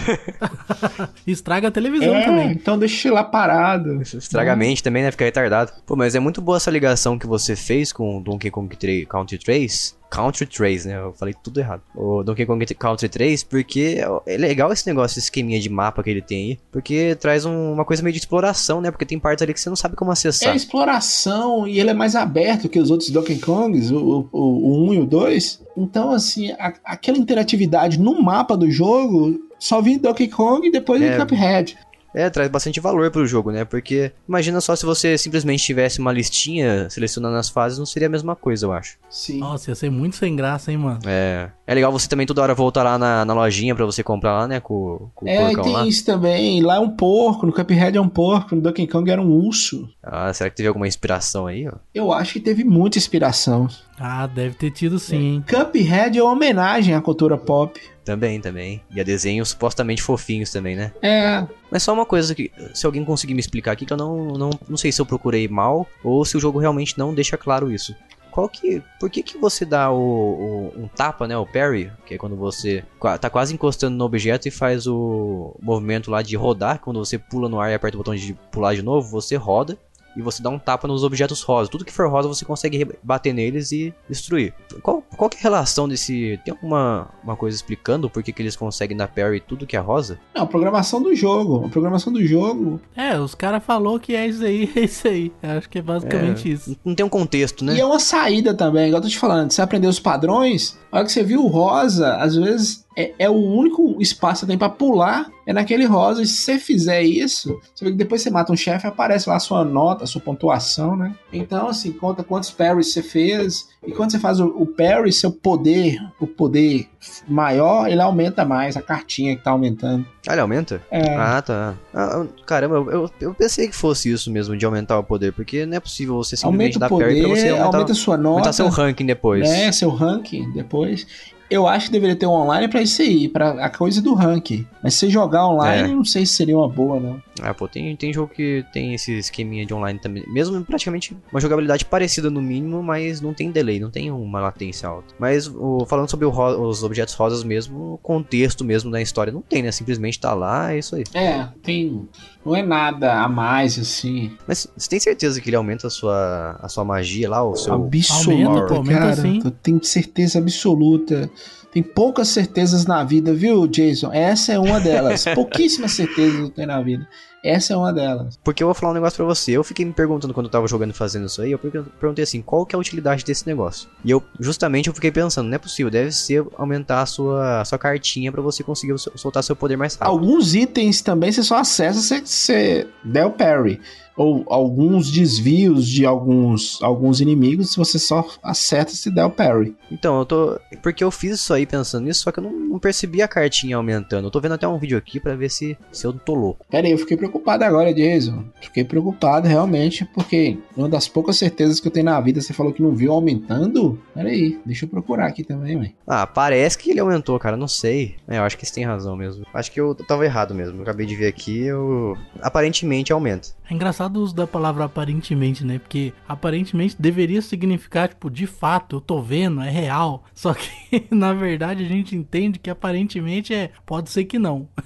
(laughs) Estraga a televisão É, também. então deixa lá parado. Estraga a mente também, né? Fica retardado. Pô, mas é muito boa essa ligação que você fez com o Donkey Kong 3, Country 3. Country 3, né? Eu falei tudo errado. O Donkey Kong Country 3, porque é legal esse negócio, esse esqueminha de mapa que ele tem aí. Porque traz um- uma coisa meio de exploração, né? Porque tem partes ali que você não sabe como É acessar. exploração e ele é mais aberto que os outros Donkey Kongs, o, o, o 1 e o 2. Então, assim, a- aquela interatividade no mapa do jogo só vi Donkey Kong e depois É. Cuphead. É, traz bastante valor pro jogo, né? Porque imagina só se você simplesmente tivesse uma listinha selecionando as fases, não seria a mesma coisa, eu acho. Sim. Nossa, ia ser muito sem graça, hein, mano? É. É legal você também toda hora voltar lá na, na lojinha pra você comprar lá, né? Com, com o É, e porcão tem lá. isso também. Lá é um porco, no Cuphead é um porco, no Donkey Kong era um urso. Ah, será que teve alguma inspiração aí, ó? Eu acho que teve muita inspiração. Ah, deve ter tido sim, hein? Cuphead é uma homenagem à cultura pop. Também, também. E a desenhos supostamente fofinhos também, né? É, Mas só uma coisa que, se alguém conseguir me explicar aqui, que eu não, não, não sei se eu procurei mal ou se o jogo realmente não deixa claro isso. Qual que. Por que, que você dá o, o- um tapa, né? O parry, que é quando você tá quase encostando no objeto e faz o movimento lá de rodar, quando você pula no ar e aperta o botão de pular de novo, você roda e você dá um tapa nos objetos rosa. Tudo que for rosa você consegue bater neles e destruir. Qual, qual que é a relação desse. Tem alguma uma coisa explicando por que, que eles conseguem dar parry tudo que é rosa? não, a programação do jogo. A programação do jogo. É, os caras falou que é isso aí, (laughs) é isso aí. Eu acho que é basicamente isso. Não tem um contexto, né? E é uma saída também, igual eu tô te falando. Você aprendeu os padrões, a hora que você viu o rosa, às vezes é, é o único espaço que você tem pra pular, é naquele rosa. E se você fizer isso, você vê que depois você mata um chefe, aparece lá a sua nota, a sua pontuação, né? Então, assim, conta quantos parries você fez. E quando você faz o, o parry, seu poder, o poder maior, ele aumenta mais, a cartinha que tá aumentando. Ah, ele aumenta? É. Ah, tá. Ah, caramba, eu, eu, pensei que fosse isso mesmo, de aumentar o poder, porque não é possível você simplesmente aumenta dar parry pra você poder, aumentar, aumenta a sua nota. aumentar seu ranking depois. né, seu ranking depois. Eu acho que deveria ter um online pra isso aí, pra a coisa do ranking. Mas se você jogar online, É. não sei se seria uma boa, não. Ah, pô, tem, tem jogo que tem esse esqueminha de online também. Mesmo praticamente uma jogabilidade parecida no mínimo, mas não tem delay, não tem uma latência alta. Mas o- falando sobre o os objetos rosas mesmo, o contexto mesmo da história não tem, né? Simplesmente tá lá, é isso aí. É, tem. Não é nada a mais, assim. Mas você tem certeza que ele aumenta a sua, a sua magia lá, o seu... Absoluta, Aumenta, pô, aumenta cara. sim. Eu tenho certeza absoluta. Tem poucas certezas na vida, viu, Jason? Essa é uma delas. (laughs) Pouquíssimas certezas eu tenho na vida. Essa é uma delas. Porque eu vou falar um negócio pra você. Eu fiquei me perguntando quando eu tava jogando e fazendo isso aí. Eu pergun- perguntei assim: qual que é a utilidade desse negócio? E eu, justamente, eu fiquei pensando: não é possível, deve ser aumentar a sua, a sua cartinha pra você conseguir sol- soltar seu poder mais rápido. Alguns itens também você só acessa se você der o parry. Ou alguns desvios de alguns, alguns inimigos, você só acerta se der o parry. Então, eu tô. Porque eu fiz isso aí pensando nisso, só que eu não, não percebi a cartinha aumentando. Eu tô vendo até um vídeo aqui pra ver se, se eu tô louco. Pera aí, eu fiquei preocupado agora, Jason. Fiquei preocupado realmente, porque uma das poucas certezas que eu tenho na vida, você falou que não viu aumentando? Pera aí, deixa eu procurar aqui também, ué. Ah, parece que ele aumentou, cara. Não sei. É, eu acho que você tem razão mesmo. Acho que eu tava errado mesmo. Eu acabei de ver aqui, eu. Aparentemente aumenta. É engraçado o uso da palavra aparentemente, né? Porque aparentemente deveria significar, tipo, de fato, eu tô vendo, é real. (laughs) Só que, na verdade, a gente entende que aparentemente é. Pode ser que não. (laughs)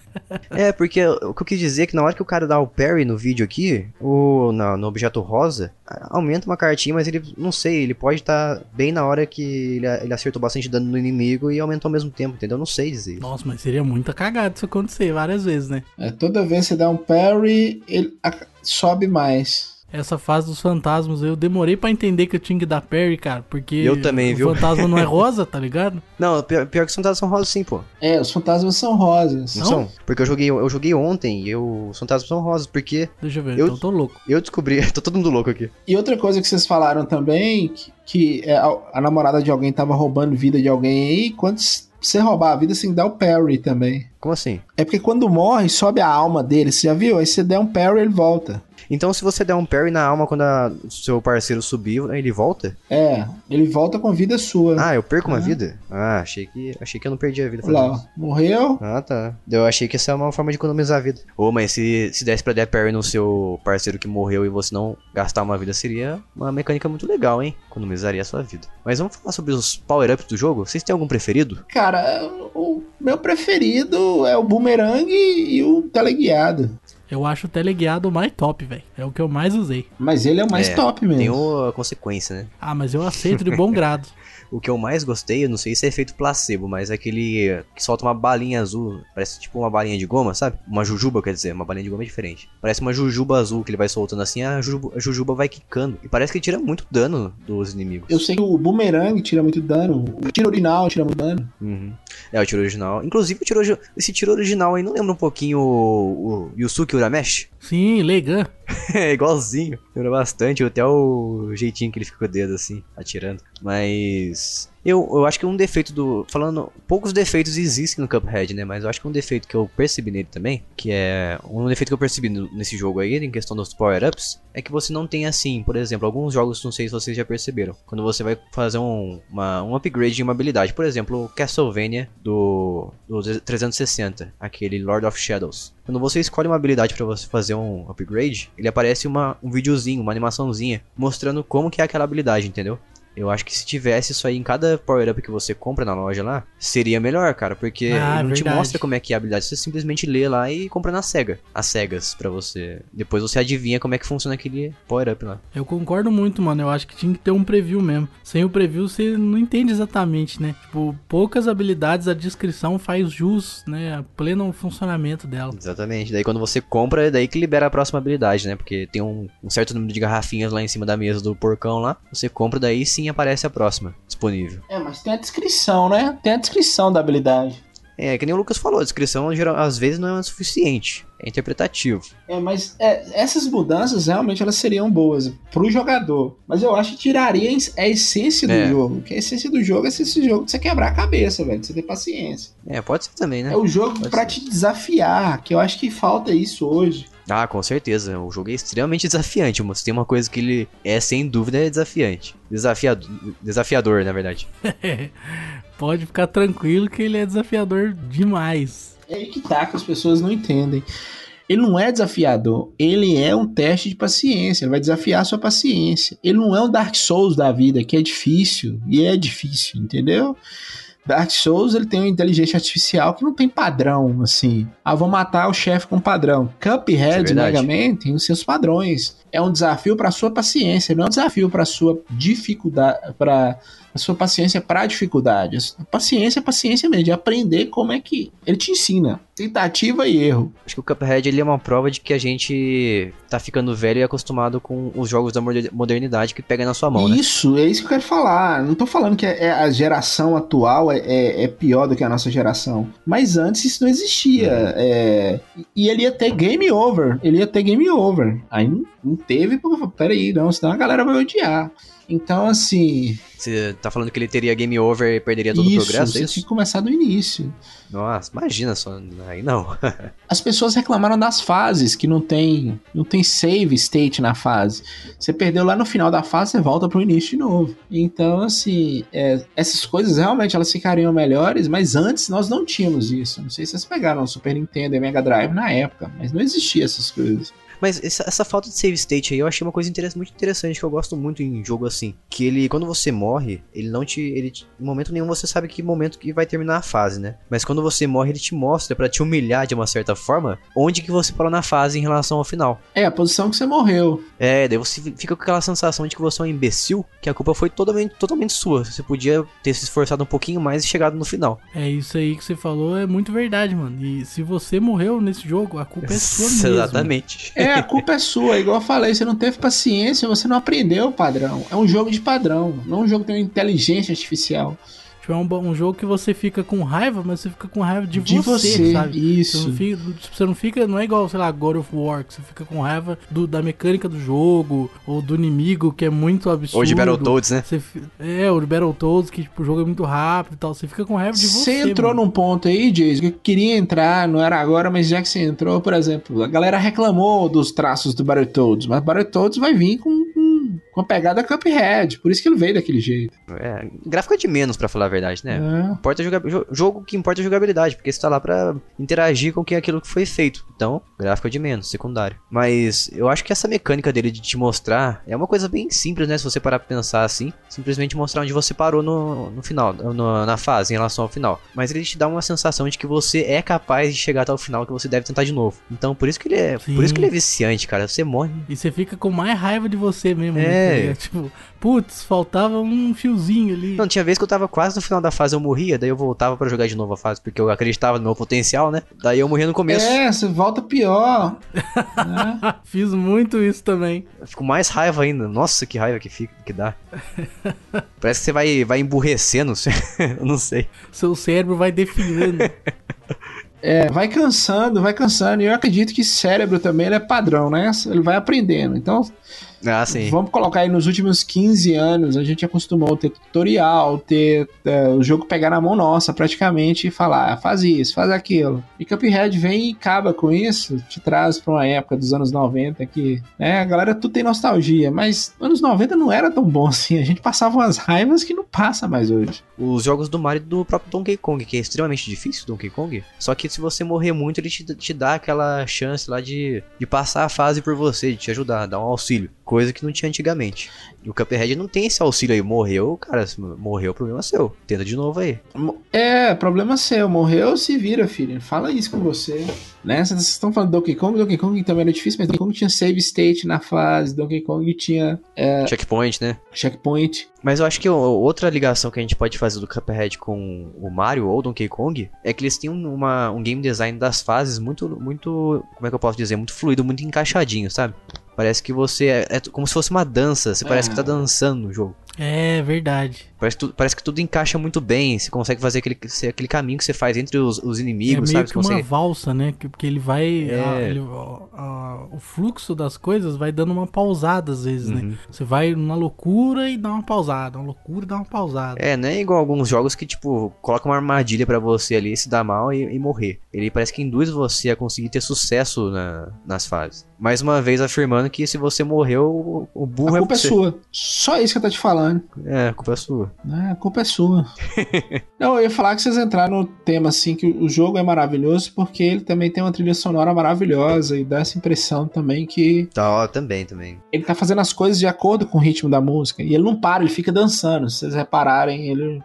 É, porque o que eu quis dizer é que na hora que o cara dá o parry no vídeo aqui, o, na- no objeto rosa, aumenta uma cartinha, mas ele, não sei, ele pode estar bem na hora que ele, ele acertou bastante dano no inimigo e aumentou ao mesmo tempo, entendeu? Eu não sei dizer. isso. Nossa, mas seria muita cagada isso acontecer várias vezes, né? É, toda vez que você dá um parry, ele a- sobe mais. Essa fase dos fantasmas, eu demorei pra entender que eu tinha que dar parry, cara. Porque Eu também, o viu? fantasma não é (laughs) rosa, tá ligado? Não, pior, pior que os fantasmas são rosas sim, pô. É, os fantasmas são rosas. Não, Não? são? Porque eu joguei, eu joguei ontem e eu, os fantasmas são rosas, porque Deixa eu ver, Eu- então eu tô louco. eu descobri. (laughs) tô todo mundo louco aqui. E outra coisa que vocês falaram também, que, que é, a, a namorada de alguém tava roubando vida de alguém aí, quando s- você roubar a vida, você tem que dar o parry também. Como assim? É porque quando morre, sobe a alma dele, você já viu? Aí você der um parry, ele volta. Então, se você der um parry na alma quando a- seu parceiro subir, ele volta? É, ele volta com vida sua. Ah, eu perco uma Aham. vida? Ah, achei que, achei que eu não perdi a vida. Lá, isso. morreu, Ah, tá. Eu achei que essa é uma forma de economizar a vida. Ô, mas se, se desse pra dar parry no seu parceiro que morreu e você não gastar uma vida, seria uma mecânica muito legal, hein? Economizaria a sua vida. Mas vamos falar sobre os power-ups do jogo? Vocês têm algum preferido? Cara, o meu preferido é o boomerang e o teleguiado. Eu acho o teleguiado o mais top, velho. É o que eu mais usei. Mas ele é o mais É, top mesmo. Tem o- a consequência, né? Ah, mas eu aceito de bom (laughs) grado. O que eu mais gostei, eu não sei se é efeito placebo, mas é aquele que solta uma balinha azul, parece tipo uma balinha de goma, sabe? Uma jujuba, quer dizer, uma balinha de goma é diferente. Parece uma jujuba azul que ele vai soltando assim, a jujuba, a jujuba vai quicando. E parece que tira muito dano dos inimigos. Eu sei que o boomerang tira muito dano, o tiro original tira muito dano. Uhum. É, o tiro original. Inclusive, o tiro, esse tiro original aí não lembra um pouquinho o, o Yusuke Urameshi? Sim, Legan. (laughs) é igualzinho. Lembra bastante, até o jeitinho que ele fica com o dedo assim, atirando. Mas. Eu, eu acho que um defeito do. Falando. Poucos defeitos existem no Cuphead, né? Mas eu acho que um defeito que eu percebi nele também. Que é. Um defeito que eu percebi no- nesse jogo aí, em questão dos power-ups. É que você não tem assim, por exemplo, alguns jogos, não sei se vocês já perceberam. Quando você vai fazer um, uma, um upgrade de uma habilidade. Por exemplo, Castlevania do, do 360. Aquele Lord of Shadows. Quando você escolhe uma habilidade pra você fazer um upgrade, ele aparece uma, um videozinho, uma animaçãozinha, mostrando como que é aquela habilidade, entendeu? Eu acho que se tivesse isso aí em cada power-up que você compra na loja lá, seria melhor, cara, porque Ah, ele não te verdade. mostra como é que é a habilidade, você simplesmente lê lá e compra na cega, as cegas pra você. Depois você adivinha como é que funciona aquele power-up lá. Eu concordo muito, mano. Eu acho que tinha que ter um preview mesmo. Sem o preview, você não entende exatamente, né? Tipo, poucas habilidades, a descrição faz jus, né? A pleno funcionamento dela. Exatamente. Daí quando você compra, é daí que libera a próxima habilidade, né? Porque tem um, um certo número de garrafinhas lá em cima da mesa do porcão lá. Você compra, daí sim aparece a próxima disponível. É, mas tem a descrição, né? Tem a descrição da habilidade. É, que nem o Lucas falou, a descrição geral, às vezes não é o suficiente. É interpretativo. É, mas é, essas mudanças realmente elas seriam boas pro jogador. Mas eu acho que tiraria a essência do É. jogo. Que a essência do jogo é esse jogo de você quebrar a cabeça, velho. De você ter paciência. É, pode ser também, né? É o jogo ser. te desafiar, que eu acho que falta isso hoje. Ah, com certeza. O jogo é extremamente desafiante. Mas tem uma coisa que ele é, sem dúvida, é desafiante. Desafiador, desafiador na verdade. (laughs) Pode ficar tranquilo que ele é desafiador demais. É aí que tá que as pessoas não entendem. Ele não é desafiador, ele é um teste de paciência, ele vai desafiar a sua paciência. Ele não é um Dark Souls da vida, que é difícil, e é difícil, entendeu? Dark Souls ele tem uma inteligência artificial que não tem padrão, assim. Ah, vou matar o chefe com padrão. É Cuphead, verdade. Mega Man tem os seus padrões. É um desafio para sua paciência, não é um desafio para sua dificuldade, para a sua paciência para dificuldade. A paciência é paciência mesmo, de aprender como é que ele te ensina. Tentativa e erro. Acho que o Cuphead ele é uma prova de que a gente tá ficando velho e acostumado com os jogos da moder- modernidade que pega na sua mão, né? Isso, é isso que eu quero falar. Não tô falando que é- é a geração atual é, é- é pior do que a nossa geração. Mas antes isso não existia. É, e ele ia ter game over. Ele ia ter game over. Aí não, não teve, falei, peraí, não, senão a galera vai odiar. Então, assim. Você tá falando que ele teria game over e perderia todo o isso, progresso, é você tinha isso? que começar do início. Nossa, imagina só. Aí não. (laughs) As pessoas reclamaram das fases, que não tem, não tem save state na fase. Você perdeu lá no final da fase, você volta pro início de novo. Então, assim, é, essas coisas realmente elas ficariam melhores, mas antes nós não tínhamos isso. Não sei se vocês pegaram o Super Nintendo e Mega Drive na época, mas não existia essas coisas. Mas essa, essa falta de save state aí eu achei uma coisa interess- muito interessante que eu gosto muito em jogo assim. Que ele, quando você morre, ele não te. Ele, te- em momento nenhum você sabe que momento que vai terminar a fase, né? Mas quando você morre, ele te mostra pra te humilhar de uma certa forma onde que você parou na fase em relação ao final. É, a posição que você morreu. É, daí você fica com aquela sensação de que você é um imbecil, que a culpa foi totalmente, totalmente sua. Você podia ter se esforçado um pouquinho mais e chegado no final. É isso aí que você falou, é muito verdade, mano. E se você morreu nesse jogo, a culpa é sua mesmo. Exatamente. É, É, a culpa é sua, igual eu falei, você não teve paciência, você não aprendeu o padrão. É um jogo de padrão, não um jogo uma inteligência artificial. Tipo, é um, um jogo que você fica com raiva, mas você fica com raiva de, De você, você, sabe? Você isso. não, fica, você não fica, não é igual, sei lá, God of War, que você fica com raiva do- da mecânica do jogo, ou do inimigo, que é muito absurdo. Ou de Battletoads, né? Você é, o de Battletoads, que tipo, o jogo é muito rápido e tal. Você fica com raiva de você. Você entrou mano. num ponto aí, Jason, que eu queria entrar, não era agora, mas já que você entrou, por exemplo, a galera reclamou dos traços do Battletoads, mas Battletoads vai vir com, com, a pegada Cuphead, por isso que ele veio daquele jeito. É, gráfico é de menos, pra falar a verdade, né? É. Importa joga- jo- jogo que importa é jogabilidade, porque você tá lá pra interagir com que aquilo que foi feito. Então, gráfico é de menos, secundário. Mas eu acho que essa mecânica dele de te mostrar é uma coisa bem simples, né? Se você parar pra pensar assim, simplesmente mostrar onde você parou no, no final, no- na fase, em relação ao final. Mas ele te dá uma sensação de que você é capaz de chegar até o final, que você deve tentar de novo. Então, por isso que ele é, Sim. por isso que ele é viciante, cara. Você morre. E você fica com mais raiva de você mesmo. É. né? Tipo, putz, faltava um fiozinho ali. Não, tinha vez que eu tava quase no final da fase, eu morria, daí eu voltava pra jogar de novo a fase, porque eu acreditava no meu potencial, né? Daí eu morria no começo. É, você volta pior. (laughs) né? Fiz muito isso também. Eu fico mais raiva ainda. Nossa, que raiva que fica, que dá. (laughs) Parece que você vai, vai emburrecendo. (laughs) eu não sei. Seu cérebro vai definhando. É, vai cansando, vai cansando. E eu acredito que cérebro também ele é padrão, né? Ele vai aprendendo. Então, Ah, sim. Vamos colocar aí nos últimos 15 anos, a gente acostumou a ter tutorial, ter é, o jogo pegar na mão nossa praticamente e falar, "Ah, faz isso, faz aquilo. E Cuphead vem e acaba com isso, te traz pra uma época dos anos 90 que, né, a galera tudo tem nostalgia, mas anos 90 não era tão bom assim, a gente passava umas raivas que não passa mais hoje. Os jogos do Mario e do próprio Donkey Kong, que é extremamente difícil, Donkey Kong. Só que se você morrer muito, ele te, te dá aquela chance lá de, de passar a fase por você, de te ajudar, dar um auxílio. Coisa que não tinha antigamente. E o Cuphead não tem esse auxílio aí. Morreu, cara, morreu, problema é seu. Tenta de novo aí. É, problema seu, morreu, se vira, filho. Fala isso com você. Né? Vocês estão falando do Donkey Kong, Donkey Kong também era difícil, mas Donkey Kong tinha save state na fase, Donkey Kong tinha Checkpoint, né? checkpoint. Mas eu acho que outra ligação que a gente pode fazer do Cuphead com o Mario ou Donkey Kong é que eles têm um- uma, um game design das fases muito, muito, como é que eu posso dizer, muito fluido, muito encaixadinho, sabe? Parece que você é, é como se fosse uma dança, você parece que tá dançando no jogo. É verdade. Parece, que tu- parece que tudo encaixa muito bem, você consegue fazer aquele, aquele caminho que você faz entre os, os é inimigos, meio sabe? que Você uma consegue... valsa, né? Que- Porque ele vai. É. a- ele- a- a- o fluxo das coisas vai dando uma pausada às vezes, Uhum. né? Você vai numa loucura e dá uma pausada, uma loucura e dá uma pausada. É, não é igual alguns jogos que, tipo, coloca uma armadilha pra você ali, se dar mal e, e morrer. Ele parece que induz você a conseguir ter sucesso na- nas fases. Mais uma vez afirmando que se você morreu, o, o burro A culpa é você. sua. Só isso que eu tô te falando. É, a culpa é sua. Né? A culpa é sua. (laughs) Não, eu ia falar que vocês entraram no tema assim, que o jogo é maravilhoso porque ele também tem uma trilha sonora maravilhosa e dá essa impressão também que Tá, ó, também, também. ele tá fazendo as coisas de acordo com o ritmo da música. E ele não para, ele fica dançando. Se vocês repararem, ele.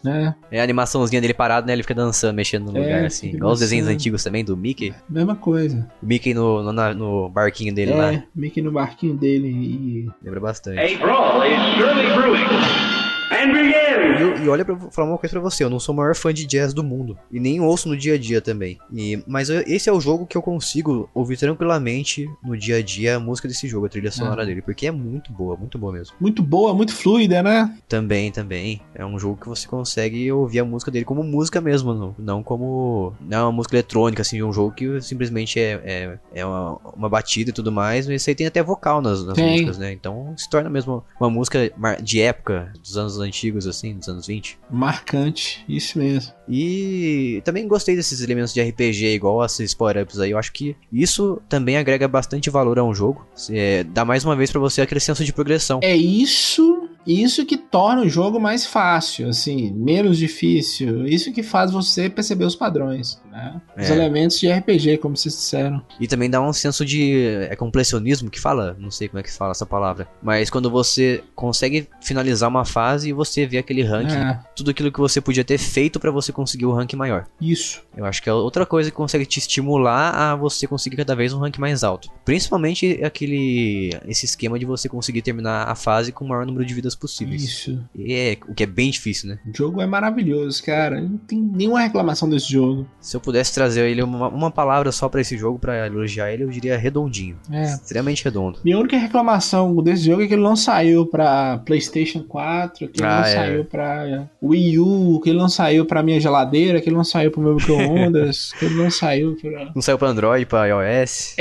Né? É a animaçãozinha dele parado, né? Ele fica dançando, mexendo no É, lugar, assim. Igual os desenhos antigos também, do Mickey. Mesma coisa. O Mickey no, no, na- no barquinho dele lá. É, Mickey no barquinho dele e. Lembra bastante. A brawl is surely brewing. And begin! E, e olha pra falar uma coisa pra você, eu não sou o maior fã de jazz do mundo. E nem ouço no dia a dia também. E, mas eu- esse é o jogo que eu consigo ouvir tranquilamente no dia a dia a música desse jogo, a trilha sonora Ah. dele. Porque é muito boa, muito boa mesmo. Muito boa, muito fluida, né? Também, também. É um jogo que você consegue ouvir a música dele como música mesmo, não, não como. Não é uma música eletrônica, assim, um jogo que simplesmente é, é, é uma, uma batida e tudo mais, mas isso aí tem até vocal nas, nas músicas, né? Então se torna mesmo uma música de época, dos anos antigos, assim, dos anos 20. Marcante, isso mesmo. E também gostei desses elementos de RPG, igual esses power-ups aí. Eu acho que isso também agrega bastante valor a um jogo. É, dá mais uma vez pra você aquele senso de progressão. É isso, isso que torna o jogo mais fácil, assim, menos difícil. Isso que faz você perceber os padrões, né? Os É. elementos de RPG, como vocês disseram. E também dá um senso de. É completionismo que fala? Não sei como é que fala essa palavra. Mas quando você consegue finalizar uma fase e você vê aquele ranking, É, tudo aquilo que você podia ter feito pra você conseguir o ranking maior. isso. Eu acho que é outra coisa que consegue te estimular a você conseguir cada vez um rank mais alto. Principalmente aquele esse esquema de você conseguir terminar a fase com o maior número de vidas possíveis. Isso. É o que é bem difícil, né? O jogo é maravilhoso, cara. Não tem nenhuma reclamação desse jogo. Se eu pudesse trazer ele uma, uma palavra só pra esse jogo, pra elogiar ele, eu diria redondinho. É. Extremamente redondo. Minha única reclamação desse jogo é que ele não saiu pra PlayStation 4, que ele Ah, não é. saiu pra Wii U, que ele não saiu pra minha geladeira, que ele não saiu pro meu micro-ondas, (laughs) que ele não saiu pra. Não saiu pra Android, pra iOS.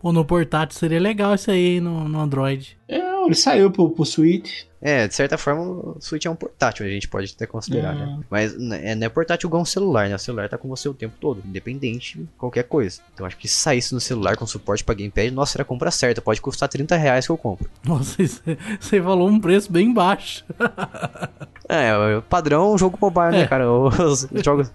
Pô, no portátil seria legal isso aí no, no Android. É, ele saiu pro, pro Switch. É, de certa forma, o Switch é um portátil, a gente pode até considerar, É. né? Mas é, não é portátil igual um celular, né? O celular tá com você o tempo todo, independente de qualquer coisa. Então acho que se saísse no celular com suporte pra Gamepad, nossa, era a compra certa. Pode custar 30 reais que eu compro. Nossa, isso- você falou um preço bem baixo. É, o padrão jogo mobile, né, É. cara? Os jogos.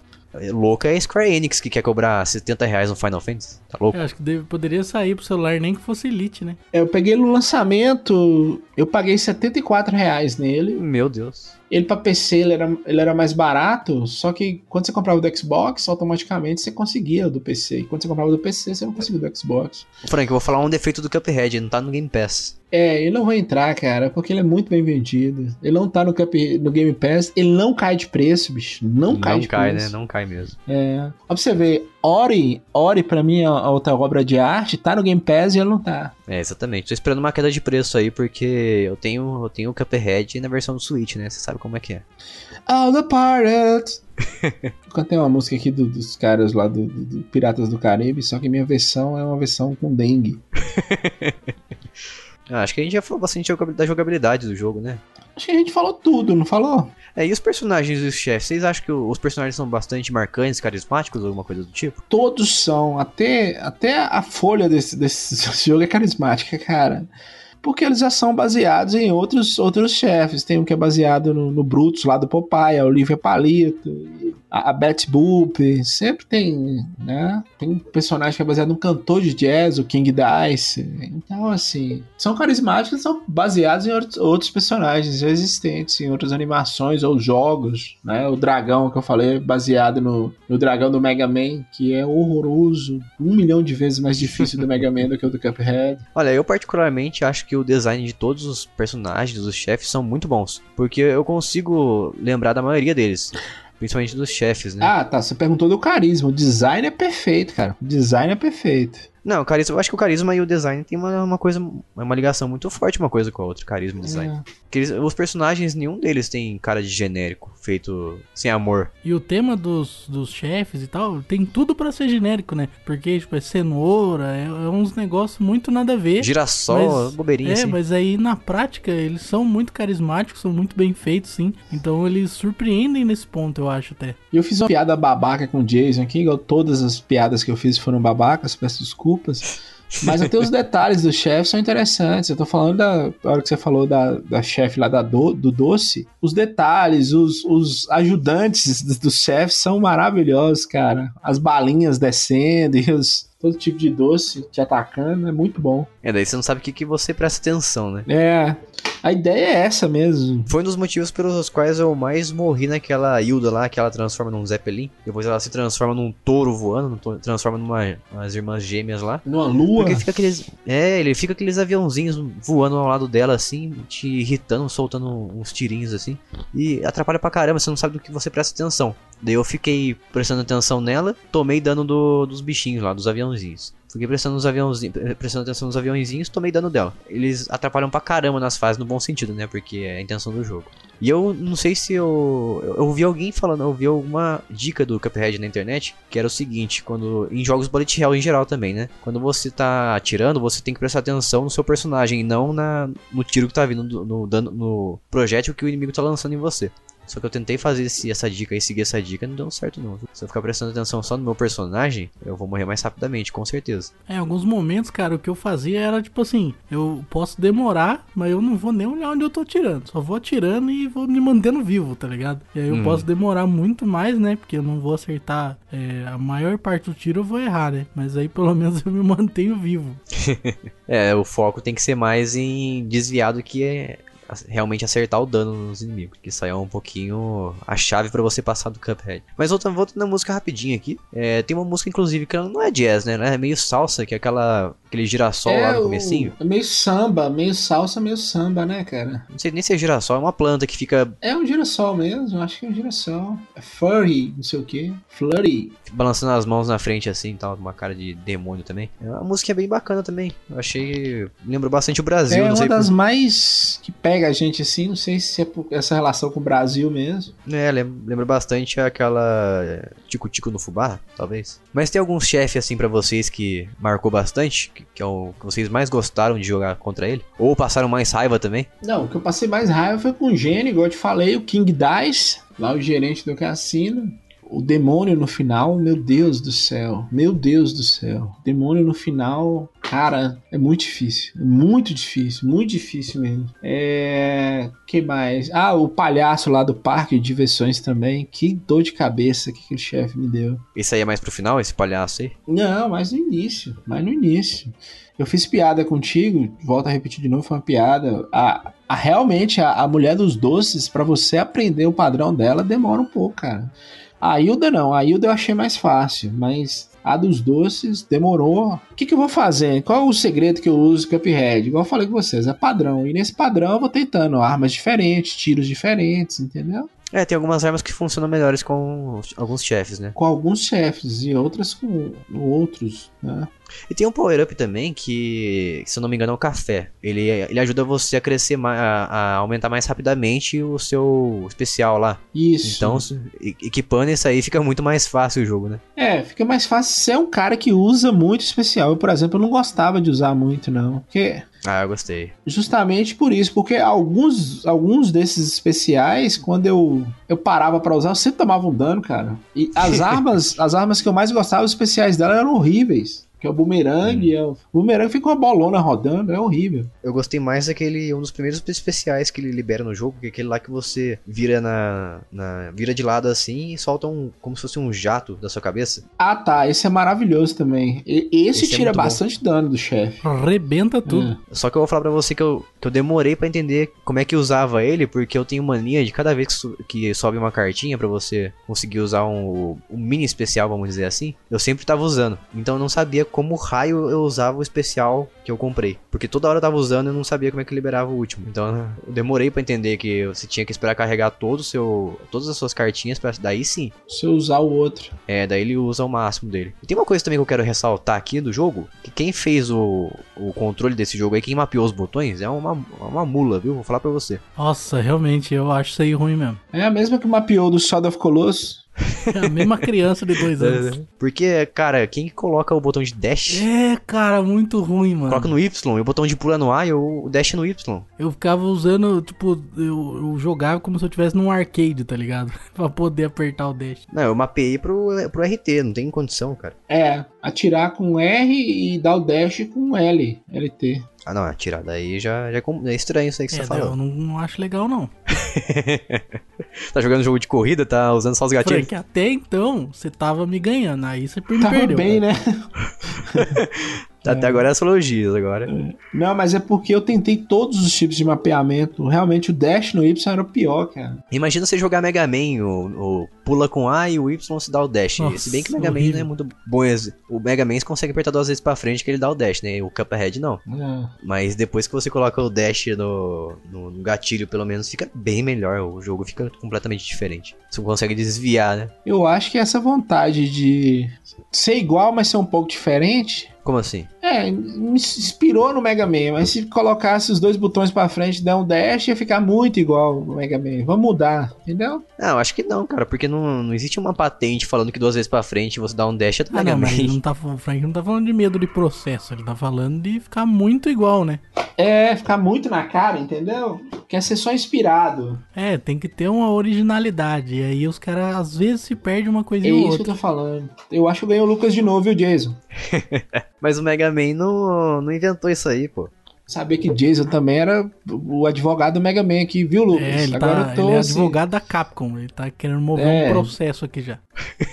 Louco é a Square Enix que quer cobrar 70 reais no Final Fantasy. Tá louco? Eu acho que deve- poderia sair pro celular nem que fosse Elite, né? Eu peguei no lançamento, eu paguei 74 reais nele. Meu Deus. Ele pra PC ele era, ele era mais barato, só que quando você comprava do Xbox, automaticamente você conseguia do PC. E quando você comprava do PC, você não conseguia do Xbox. Frank, eu vou falar um defeito do Cuphead, não tá no Game Pass. É, ele não vai entrar, cara, porque ele é muito bem vendido. Ele não tá no, Cup, no Game Pass, ele não cai de preço, bicho. Não, cai não de cai, preço. né? Não cai mesmo. É. Ó, pra você ver, Ori, Ori pra mim é a outra obra de arte, tá no Game Pass e ele não tá. É, exatamente. Tô esperando uma queda de preço aí, porque eu tenho, eu tenho o Cuphead na versão do Switch, né? Você sabe como é que é. All the Pirates. Eu (laughs) cantei uma música aqui do- dos caras lá do, do- do Piratas do Caribe, só que minha versão é uma versão com dengue. (laughs) Ah, acho que a gente já falou bastante da jogabilidade do jogo, né? Acho que a gente falou tudo, não falou? É, e os personagens dos chefes? Vocês acham que os personagens são bastante marcantes, carismáticos alguma coisa do tipo? Todos são. Até, até a folha desse, desse (laughs) jogo é carismática, cara. Porque eles já são baseados em outros, outros chefes. Tem um que é baseado no, no Brutus lá do Popeye, a Olivia Palito, a, a Betty Boop. Sempre tem, né? Tem um personagem que é baseado num cantor de jazz, o King Dice. Então, assim, são carismáticos, são baseados em outros, personagens já existentes, em outras animações ou jogos, né? O dragão que eu falei é baseado no, no dragão do Mega Man, que é horroroso, um milhão de vezes mais difícil do (laughs) Mega Man do que o do Cuphead. Olha, eu particularmente acho que o design de todos os personagens, dos chefes, são muito bons. Porque eu consigo lembrar da maioria deles. Principalmente dos chefes, né? Ah, tá, você perguntou do carisma, o design é perfeito, cara, o design é perfeito. Não, o carisma, eu acho que o carisma e o design tem uma, uma coisa, uma ligação muito forte uma coisa com a outra, carisma e design. É. Porque eles- os personagens, nenhum deles tem cara de genérico, feito sem amor. E o tema dos, dos chefes e tal, tem tudo pra ser genérico, né? Porque, tipo, é cenoura, é, é uns negócios muito nada a ver. Girassol, Mas- bobeirinha É, assim. mas aí na prática eles são muito carismáticos, são muito bem feitos, sim. Então eles surpreendem nesse ponto, eu acho até. E eu fiz uma piada babaca com o Jason aqui, igual todas as piadas que eu fiz foram babacas, peço desculpas. Mas até os detalhes do chefe são interessantes. Eu tô falando da hora que você falou da, da chefe lá da do, do doce. Os detalhes, os, os ajudantes do chefes são maravilhosos, cara. As balinhas descendo e os, todo tipo de doce te atacando, é muito bom. É, daí você não sabe o que, que você presta atenção, né? É, a ideia é essa mesmo. Foi um dos motivos pelos quais eu mais morri naquela Hilda lá, que ela transforma num Zeppelin. Depois ela se transforma num touro voando, transforma numa umas irmãs gêmeas lá. Numa lua. Porque fica aqueles. É, ele fica aqueles aviãozinhos voando ao lado dela, assim, te irritando, soltando uns tirinhos assim. E atrapalha pra caramba, você não sabe do que você presta atenção. Daí eu fiquei prestando atenção nela, tomei dano do- dos bichinhos lá, dos aviãozinhos. Fiquei prestando, nos aviãozinhos, prestando atenção nos aviãozinhos, tomei dano dela. Eles atrapalham pra caramba nas fases, no bom sentido, né? Porque é a intenção do jogo. E eu não sei se eu. Eu ouvi alguém falando, eu ouvi alguma dica do Cuphead na internet, que era o seguinte: quando. Em jogos Bullet Hell em geral também, né? Quando você tá atirando, você tem que prestar atenção no seu personagem e não na, no tiro que tá vindo, do- no, dano, no projétil que o inimigo tá lançando em você. Só que eu tentei fazer esse- essa dica e seguir essa dica, não deu certo não. viu? Se eu ficar prestando atenção só no meu personagem, eu vou morrer mais rapidamente, com certeza. É, em alguns momentos, cara, o que eu fazia era tipo assim: eu posso demorar, mas eu não vou nem olhar onde eu tô atirando. Só vou atirando e vou me mantendo vivo, tá ligado? E aí eu Hum. posso demorar muito mais, né? Porque eu não vou acertar é, a maior parte do tiro, eu vou errar, né? Mas aí (laughs) pelo menos eu me mantenho vivo. (laughs) É, o foco tem que ser mais em desviar do que é realmente acertar o dano nos inimigos. Que isso aí é um pouquinho a chave pra você passar do Cuphead. Mas voltando, voltando na música rapidinho aqui. é, tem uma música, inclusive, que ela não é jazz, né? É meio salsa, que é aquela, aquele girassol lá no o- comecinho. é meio samba, meio salsa, meio samba, né, cara? Não sei nem se é girassol, é uma planta que fica É um girassol mesmo, acho que é um girassol. É furry, não sei o que. Flurry. balançando as mãos na frente assim, tal, uma cara de demônio também. É uma música bem bacana também. Eu achei, lembra bastante o Brasil, é não uma das por... mais que pega a gente assim, não sei se é por essa relação com o Brasil mesmo. É, lem- lembra bastante aquela é, tico-tico no fubá, talvez. Mas tem algum chefe assim pra vocês que marcou bastante, que, que é o que vocês mais gostaram de jogar contra ele? Ou passaram mais raiva também? Não, o que eu passei mais raiva foi com o Gênio, igual eu te falei, o King Dice, lá o gerente do cassino. O demônio no final, meu Deus do céu, meu Deus do céu. Demônio no final, cara, é muito difícil. É muito difícil, muito difícil mesmo. É. que mais? Ah, o palhaço lá do parque de diversões também. Que dor de cabeça que aquele chefe me deu. Esse aí é mais pro final, esse palhaço aí? Não, mas no início, mas no início. Eu fiz piada contigo, volto a repetir de novo, foi uma piada. A, a- realmente, a, a mulher dos doces, pra você aprender o padrão dela, demora um pouco, cara. A Hilda não, a Hilda eu achei mais fácil, mas a dos doces demorou. O que, que eu vou fazer? Qual é o segredo que eu uso Cuphead? Igual eu falei com vocês, é padrão. E nesse padrão eu vou tentando armas diferentes, tiros diferentes, entendeu? É, tem algumas armas que funcionam melhores com alguns chefes, né? Com alguns chefes e outras com outros, né? E tem um power-up também que, se eu não me engano, é o café. Ele, ele ajuda você a crescer, mais, a, a aumentar mais rapidamente o seu especial lá. Isso. Então, se- equipando isso aí, fica muito mais fácil o jogo, né? É, fica mais fácil ser um cara que usa muito especial. Eu, por exemplo, não gostava de usar muito, não. Porque Ah, eu gostei. justamente por isso, porque alguns, alguns desses especiais, quando eu, eu parava pra usar, eu sempre tomava um dano, cara. E as (laughs) armas, as armas que eu mais gostava, os especiais dela eram horríveis. Que é o boomerang, é o... o boomerang fica uma bolona rodando, é horrível. Eu gostei mais daquele, um dos primeiros especiais que ele libera no jogo, que é aquele lá que você vira na, na vira de lado assim e solta um, como se fosse um jato da sua cabeça. Ah tá, esse é maravilhoso também. E- esse, Esse é tira bom. bastante dano do chefe. Arrebenta tudo. É. Só que eu vou falar pra você que eu, que eu demorei pra entender como é que usava ele, porque eu tenho mania de cada vez que, que sobe uma cartinha pra você conseguir usar um, um mini especial, vamos dizer assim, eu sempre tava usando. Então eu não sabia como raio eu usava o especial que eu comprei. Porque toda hora eu tava usando e eu não sabia como é que liberava o último. Então eu demorei pra entender que você tinha que esperar carregar todo o seu, todas as suas cartinhas pra daí sim. Se eu usar o outro. É, daí ele usa o máximo dele. E tem uma coisa também que eu quero ressaltar aqui do jogo, que quem fez o, o controle desse jogo aí, quem mapeou os botões, é uma, uma mula, viu? Vou falar pra você. Nossa, realmente, eu acho isso aí ruim mesmo. É a mesma que mapeou do Sword of Colossus. (laughs) É a mesma criança de dois anos. Porque, cara, quem que coloca o botão de dash, É, cara, muito ruim, mano. coloca no Y, e o botão de pula no A e o dash no Y. Eu ficava usando, tipo, eu, eu jogava como se eu tivesse num arcade, tá ligado? (laughs) pra poder apertar o dash. Não, eu mapeei pro, pro RT, não tem condição, cara. É, atirar com R e dar o dash com L, LT. Ah, não, atirar daí já, já é é estranho isso aí que você É, tá daí eu não, não acho legal, não. (laughs) Tá jogando jogo de corrida, tá usando só os gatilhos. Frank, até então, você tava me ganhando, aí você me Tava perdeu. bem, cara. né? (laughs) Até agora é as elogios, agora. Não, mas é porque eu tentei todos os tipos de mapeamento. Realmente o dash no Y era o pior, cara. Imagina você jogar Mega Man, o, o pula com A e o Y se dá o dash. Nossa, se bem que o Mega Man horrível. não é muito bom. O Mega Man você consegue apertar duas vezes pra frente que ele dá o dash, né? O Cuphead não. É. Mas depois que você coloca o dash no, no, no gatilho, pelo menos, fica bem melhor. O jogo fica completamente diferente. Você consegue desviar, né? Eu acho que essa vontade de ser igual, mas ser um pouco diferente. Como assim? É, me inspirou no Mega Man, mas se colocasse os dois botões pra frente e der um dash, ia ficar muito igual o Mega Man. Vamos mudar, entendeu? Não, eu acho que não, cara. Porque não, não existe uma patente falando que duas vezes pra frente você dá um dash é do Ah, Mega não, ele Man. não tá, o Frank não tá falando de medo de processo, ele tá falando de ficar muito igual, né? É, ficar muito na cara, entendeu? Quer ser só inspirado. É, tem que ter uma originalidade. E aí os caras às vezes se perdem uma É coisinha ou isso que eu outra. tô falando. Eu acho que eu ganhei o Lucas de novo, viu, Jason? (laughs) Mas o Mega Man não, não inventou isso aí, pô. Saber que Jason também era o advogado do Mega Man aqui, viu, Lucas? É, ele, Agora tá, eu tô ele é assim, advogado da Capcom. Ele tá querendo mover É. um processo aqui já.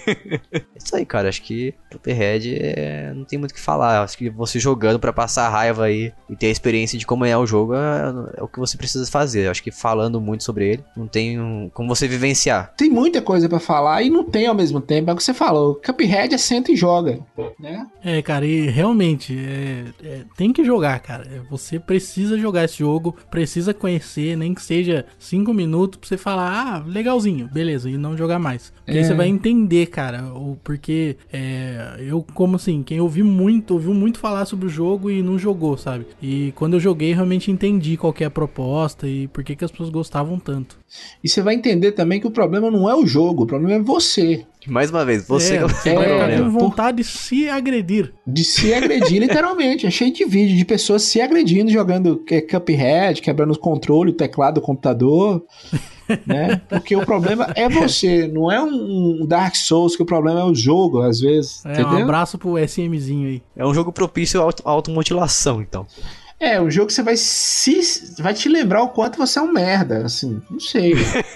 É (laughs) isso aí, cara. Acho que Cuphead é... não tem muito o que falar. Acho que você jogando pra passar raiva aí e ter a experiência de como é o jogo é, é o que você precisa fazer. Acho que falando muito sobre ele, não tem um- como você vivenciar. Tem muita coisa pra falar e não tem ao mesmo tempo. É o que você falou. Cuphead é senta e joga, né? É, cara, e realmente é, é, tem que jogar, cara. É, Você precisa jogar esse jogo, precisa conhecer, nem que seja cinco minutos pra você falar, ah, legalzinho, beleza, e não jogar mais. Porque aí É. você vai entender, cara, o porque é, eu, como assim, quem ouvi muito, ouviu muito falar sobre o jogo e não jogou, sabe? E quando eu joguei, realmente entendi qual que é a proposta e por que, que as pessoas gostavam tanto. E você vai entender também que o problema não é o jogo, o problema é você. Mais uma vez, você é, que é o com por- vontade de se agredir. De se agredir, literalmente. É cheio de vídeo de pessoas se agredindo, jogando é, Cuphead, quebrando o controle, o teclado do computador. (laughs) Né? Porque o problema é você, não é um Dark Souls, que o problema é o jogo, às vezes. É, um abraço pro SMzinho aí. É um jogo propício à auto- à automutilação, então. É, um jogo que você vai se. vai te lembrar o quanto você é um merda, assim, não sei.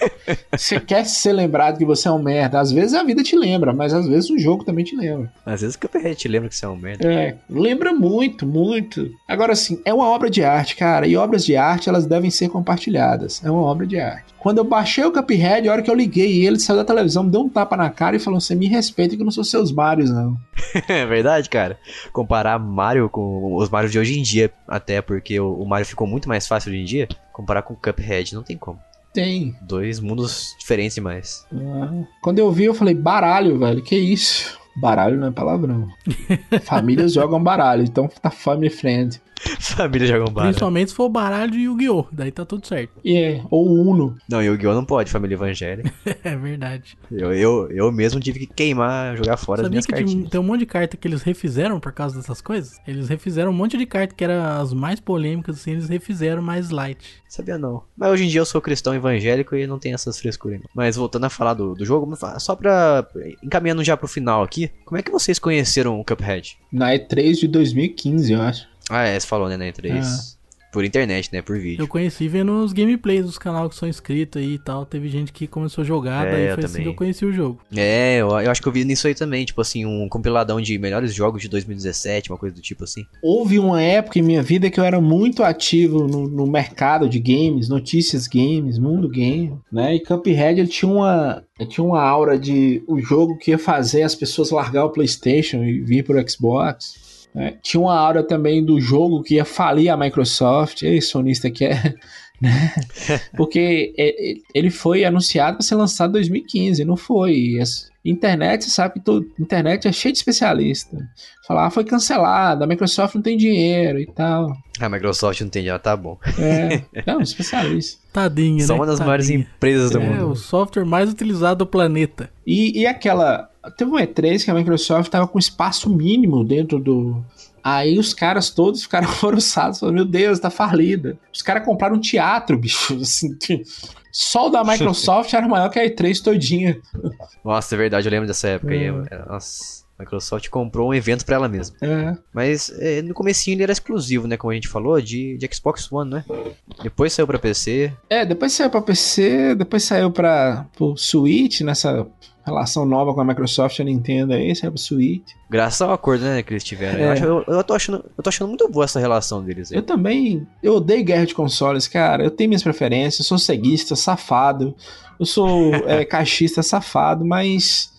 (laughs) você quer ser lembrado que você é um merda. Às vezes a vida te lembra, mas às vezes o jogo também te lembra. Às vezes o Cuphead te lembra que você é um merda. É, lembra muito, muito. Agora sim, é uma obra de arte, cara, e obras de arte elas devem ser compartilhadas. É uma obra de arte. Quando eu baixei o Cuphead, a hora que eu liguei ele saiu da televisão, me deu um tapa na cara e falou: Você me respeita que eu não sou seus Marios, não. (laughs) É verdade, cara. Comparar Mario com os Mario de hoje em dia, até porque o, o Mario ficou muito mais fácil hoje em dia, comparar com o Cuphead não tem como. Tem. Dois mundos diferentes demais. Ah, Quando eu vi, eu falei: Baralho, velho, que isso? Baralho não é palavrão. (laughs) Famílias jogam baralho, então tá family friend. (laughs) Família jogam Mario. Principalmente se for o baralho de Yu-Gi-Oh! Daí tá tudo certo. E é, ou Uno. Não, Yu-Gi-Oh! não pode, família evangélica. (laughs) É verdade. Eu, eu, eu mesmo tive que queimar, jogar fora as Sabia minhas que tinha- cartinhas. tem um monte de carta que eles refizeram por causa dessas coisas? Eles refizeram um monte de carta que eram as mais polêmicas, assim, eles refizeram mais light. Sabia não. Mas hoje em dia eu sou cristão evangélico e não tem essas frescuras. Mas voltando a falar do, do jogo, só pra. encaminhando já pro final aqui, como é que vocês conheceram o Cuphead? Na E3 de 2015, eu acho. Ah, é, você falou, né, na E3. Por internet, né, por vídeo. Eu conheci vendo os gameplays dos canais que são inscritos aí e tal. Teve gente que começou a jogar, É, daí eu foi assim também. que eu conheci o jogo. É, eu, eu acho que eu vi nisso aí também, tipo assim, um compiladão de melhores jogos de 2017, uma coisa do tipo assim. Houve uma época em minha vida que eu era muito ativo no, no mercado de games, notícias games, mundo game, né? E Cuphead ele tinha uma, tinha uma aura de o jogo que ia fazer as pessoas largar o PlayStation e vir pro Xbox. Né? Tinha uma aura também do jogo que ia falir a Microsoft. Ei, sonista que é. (laughs) Né? (laughs) Porque é, é, ele foi anunciado para ser lançado em 2015, não foi. Internet, você sabe que todo, internet é cheio de especialista. Falar, ah, foi cancelado, a Microsoft não tem dinheiro e tal. A Microsoft não tem dinheiro, tá bom. É, não, especialista. (laughs) Tadinha, São né? uma das Tadinha. maiores empresas do É, mundo. o software mais utilizado do planeta. E, e aquela. Teve um E3 que a Microsoft tava com espaço mínimo dentro do. Aí os caras todos ficaram (laughs) alvoroçados, falaram, meu Deus, tá falida. Os caras compraram um teatro, bicho. (laughs) Assim, só o da Microsoft era maior que a E3 todinha. Nossa, é verdade, eu lembro dessa época aí. Hum. é, Nossa, a Microsoft comprou um evento pra ela mesma. É. Mas é, no comecinho ele era exclusivo, né, como a gente falou, de, de Xbox One, né? Depois saiu pra PC. É, depois saiu pra PC, depois saiu pra pro Switch, nessa relação nova com a Microsoft e a Nintendo aí, pro Switch. Graças ao acordo, né, que eles tiveram. Eu, É. acho- eu, eu tô achando, eu tô achando muito boa essa relação deles aí. Eu também, eu odeio guerra de consoles, cara. Eu tenho minhas preferências, eu sou ceguista, safado. Eu sou (laughs) é, caixista, safado, mas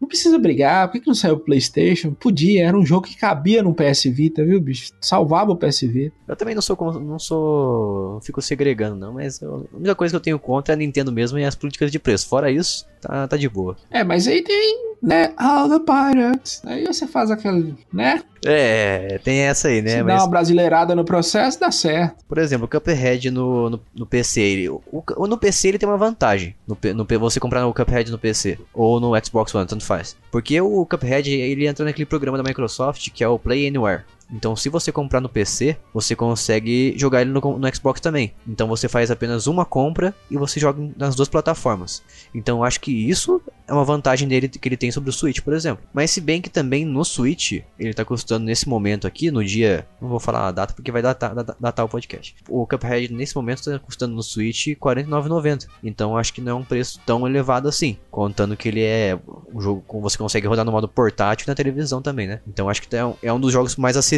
não precisa brigar. Por que, que não saiu o PlayStation? Podia, era um jogo que cabia no PS Vita, viu, bicho? Salvava o PS Vita. Eu também não sou, não sou, não fico segregando não, mas eu- a única coisa que eu tenho contra é a Nintendo mesmo e as políticas de preço. Fora isso, tá, tá de boa. É, mas aí tem, né? All the Pirates. Aí você faz aquele, né? É, tem essa aí, né? Se dá Mas, uma brasileirada no processo, dá certo. por exemplo, o Cuphead no, no, no PC, ele, o, no PC ele tem uma vantagem. No, no, você comprar o Cuphead no PC ou no Xbox One, tanto faz. Porque o Cuphead ele entra naquele programa da Microsoft que é o Play Anywhere. Então, se você comprar no PC, você consegue jogar ele no, no Xbox também. Então, você faz apenas uma compra e você joga nas duas plataformas. Então, eu acho que isso é uma vantagem dele que ele tem sobre o Switch, por exemplo. Mas se bem que também no Switch, ele tá custando nesse momento aqui, no dia, não vou falar a data porque vai datar, datar, o podcast. O Cuphead nesse momento tá custando no Switch R$ 49,90. Então, acho que não é um preço tão elevado assim, contando que ele é um jogo que você consegue rodar no modo portátil e na televisão também, né? Então, acho que é um, é um dos jogos mais acessíveis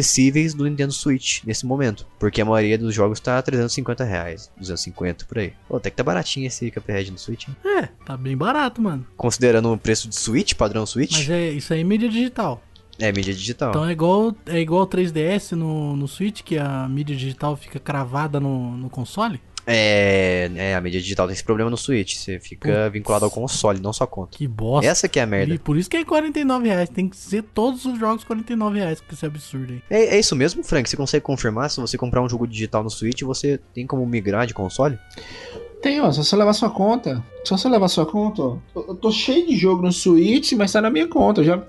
do Nintendo Switch nesse momento, porque a maioria dos jogos tá 350 reais, 250 por aí. Pô, até que tá baratinho esse Cuphead no Switch, hein? É, tá bem barato, mano. Considerando o preço de Switch, padrão Switch, Mas é isso aí é mídia digital. é mídia digital. Então é igual é igual o 3DS no, no Switch, que a mídia digital fica cravada no, no console. É, é, a mídia digital tem esse problema no Switch, você fica vinculado ao console, não só conta. Que bosta. Essa que é a merda. E por isso que é 49 reais. Tem que ser todos os jogos 49 reais, porque isso é absurdo aí. É, é isso mesmo, Frank? Você consegue confirmar se você comprar um jogo digital no Switch, você tem como migrar de console? Tem, ó, só você levar sua conta. Só você levar sua conta, ó. Eu tô cheio de jogo no Switch, mas tá na minha conta. Eu já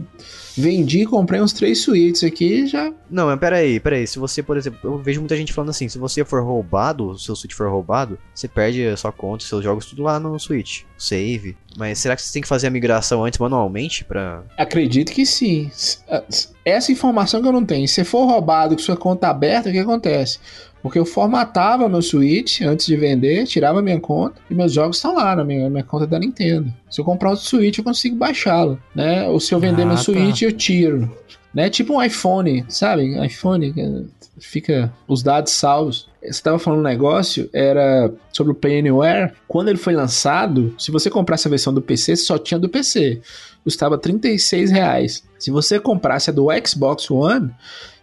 vendi, comprei uns três Switches aqui já. Não, mas peraí, peraí. Se você, por exemplo, eu vejo muita gente falando assim: se você for roubado, o seu Switch for roubado, você perde a sua conta, seus jogos tudo lá no Switch. Save. Mas será que você tem que fazer a migração antes manualmente pra. Acredito que sim. Ah, Essa informação que eu não tenho. Se for roubado com sua conta aberta, o que acontece? Porque eu formatava meu Switch antes de vender, tirava minha conta e meus jogos estão lá na minha, minha conta da Nintendo. Se eu comprar outro Switch, eu consigo baixá-lo, né? Ou se eu vender Ah, meu tá. Switch, eu tiro. Né? Tipo um iPhone, sabe? iPhone, que fica os dados salvos. Você estava falando um negócio, era sobre o Play Anywhere. Quando ele foi lançado, se você comprasse a versão do PC, só tinha do PC. Custava 36 reais. Se você comprasse a do Xbox One,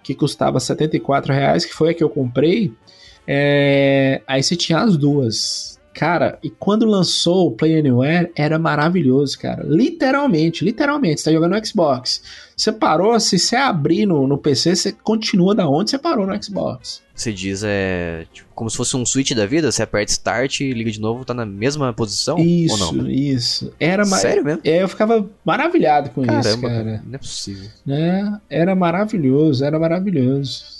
que custava 74 reais, que foi a que eu comprei, é, aí você tinha as duas. Cara, e quando lançou o Play Anywhere, era maravilhoso, cara. Literalmente, literalmente. Você tá jogando no Xbox. Você parou, se você abrir no, no PC, você continua da onde você parou no Xbox. Você diz, é. Tipo, como se fosse um Switch da vida, você aperta Start e liga de novo, tá na mesma posição? Isso, Ou não? isso. Era Sério mesmo? É, eu ficava maravilhado com isso, Caramba, cara. não é possível. né? Era maravilhoso, era maravilhoso.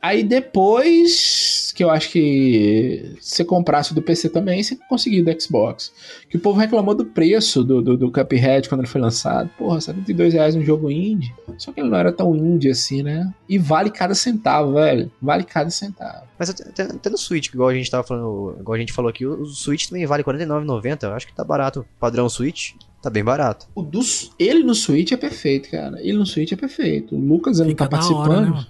Aí depois que eu acho que você comprasse do PC também, você conseguiu do Xbox. Que o povo reclamou do preço do, do, do Cuphead quando ele foi lançado. Porra, 72 reais um jogo indie. Só que ele não era tão indie assim, né? E vale cada centavo, velho. Vale cada centavo. Mas até, até- no Switch, igual a gente tava falando, igual a gente falou aqui, o, o Switch também vale R$ 49,90. Eu acho que tá barato. Padrão Switch, tá bem barato. O do, ele no Switch é perfeito, cara. Ele no Switch é perfeito. O Lucas ele não Fica tá da hora, participando. né, mano?